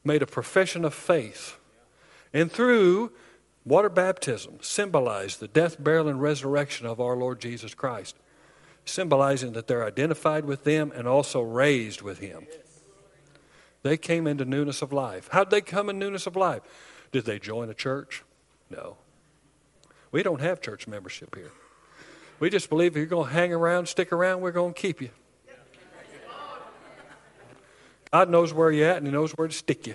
made a profession of faith and through water baptism symbolized the death, burial, and resurrection of our Lord Jesus Christ, symbolizing that they're identified with them and also raised with Him. They came into newness of life. How'd they come in newness of life? Did they join a church? No. We don't have church membership here. We just believe if you're going to hang around, stick around, we're going to keep you. God knows where you're at and He knows where to stick you.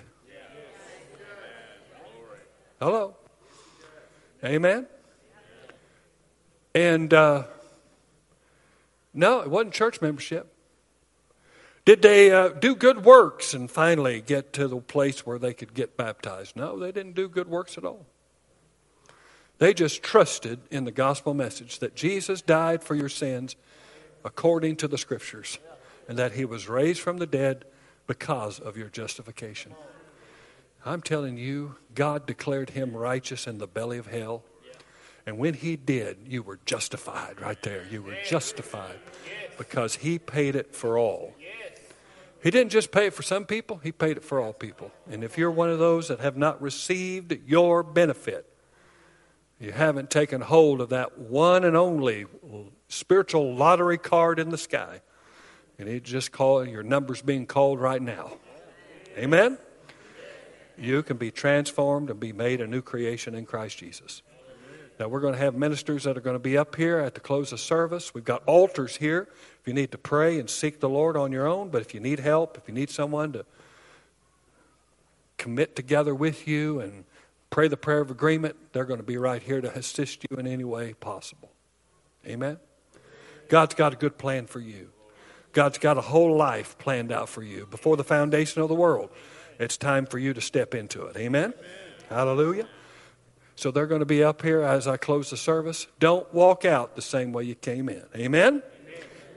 Hello. Amen. And uh, no, it wasn't church membership. Did they uh, do good works and finally get to the place where they could get baptized? No, they didn't do good works at all. They just trusted in the gospel message that Jesus died for your sins according to the scriptures and that he was raised from the dead because of your justification. I'm telling you, God declared him righteous in the belly of hell. And when he did, you were justified right there. You were justified because he paid it for all. He didn't just pay it for some people, he paid it for all people. And if you're one of those that have not received your benefit, you haven't taken hold of that one and only spiritual lottery card in the sky. And it just call your numbers being called right now. Amen. You can be transformed and be made a new creation in Christ Jesus. Now we're going to have ministers that are going to be up here at the close of service. We've got altars here if you need to pray and seek the Lord on your own, but if you need help, if you need someone to commit together with you and pray the prayer of agreement, they're going to be right here to assist you in any way possible. Amen. God's got a good plan for you. God's got a whole life planned out for you before the foundation of the world. It's time for you to step into it. Amen? Amen. Hallelujah. So they're going to be up here as I close the service. Don't walk out the same way you came in. Amen? Amen.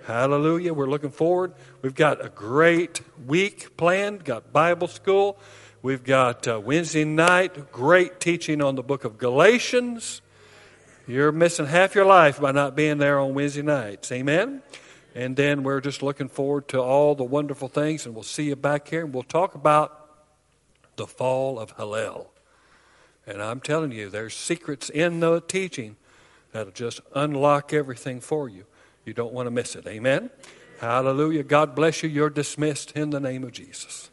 Hallelujah. We're looking forward. We've got a great week planned, got Bible school. We've got uh, Wednesday night, great teaching on the book of Galatians. You're missing half your life by not being there on Wednesday nights. Amen? And then we're just looking forward to all the wonderful things, and we'll see you back here, and we'll talk about the fall of Helel. And I'm telling you, there's secrets in the teaching that'll just unlock everything for you. You don't want to miss it. Amen? Hallelujah. God bless you. You're dismissed in the name of Jesus.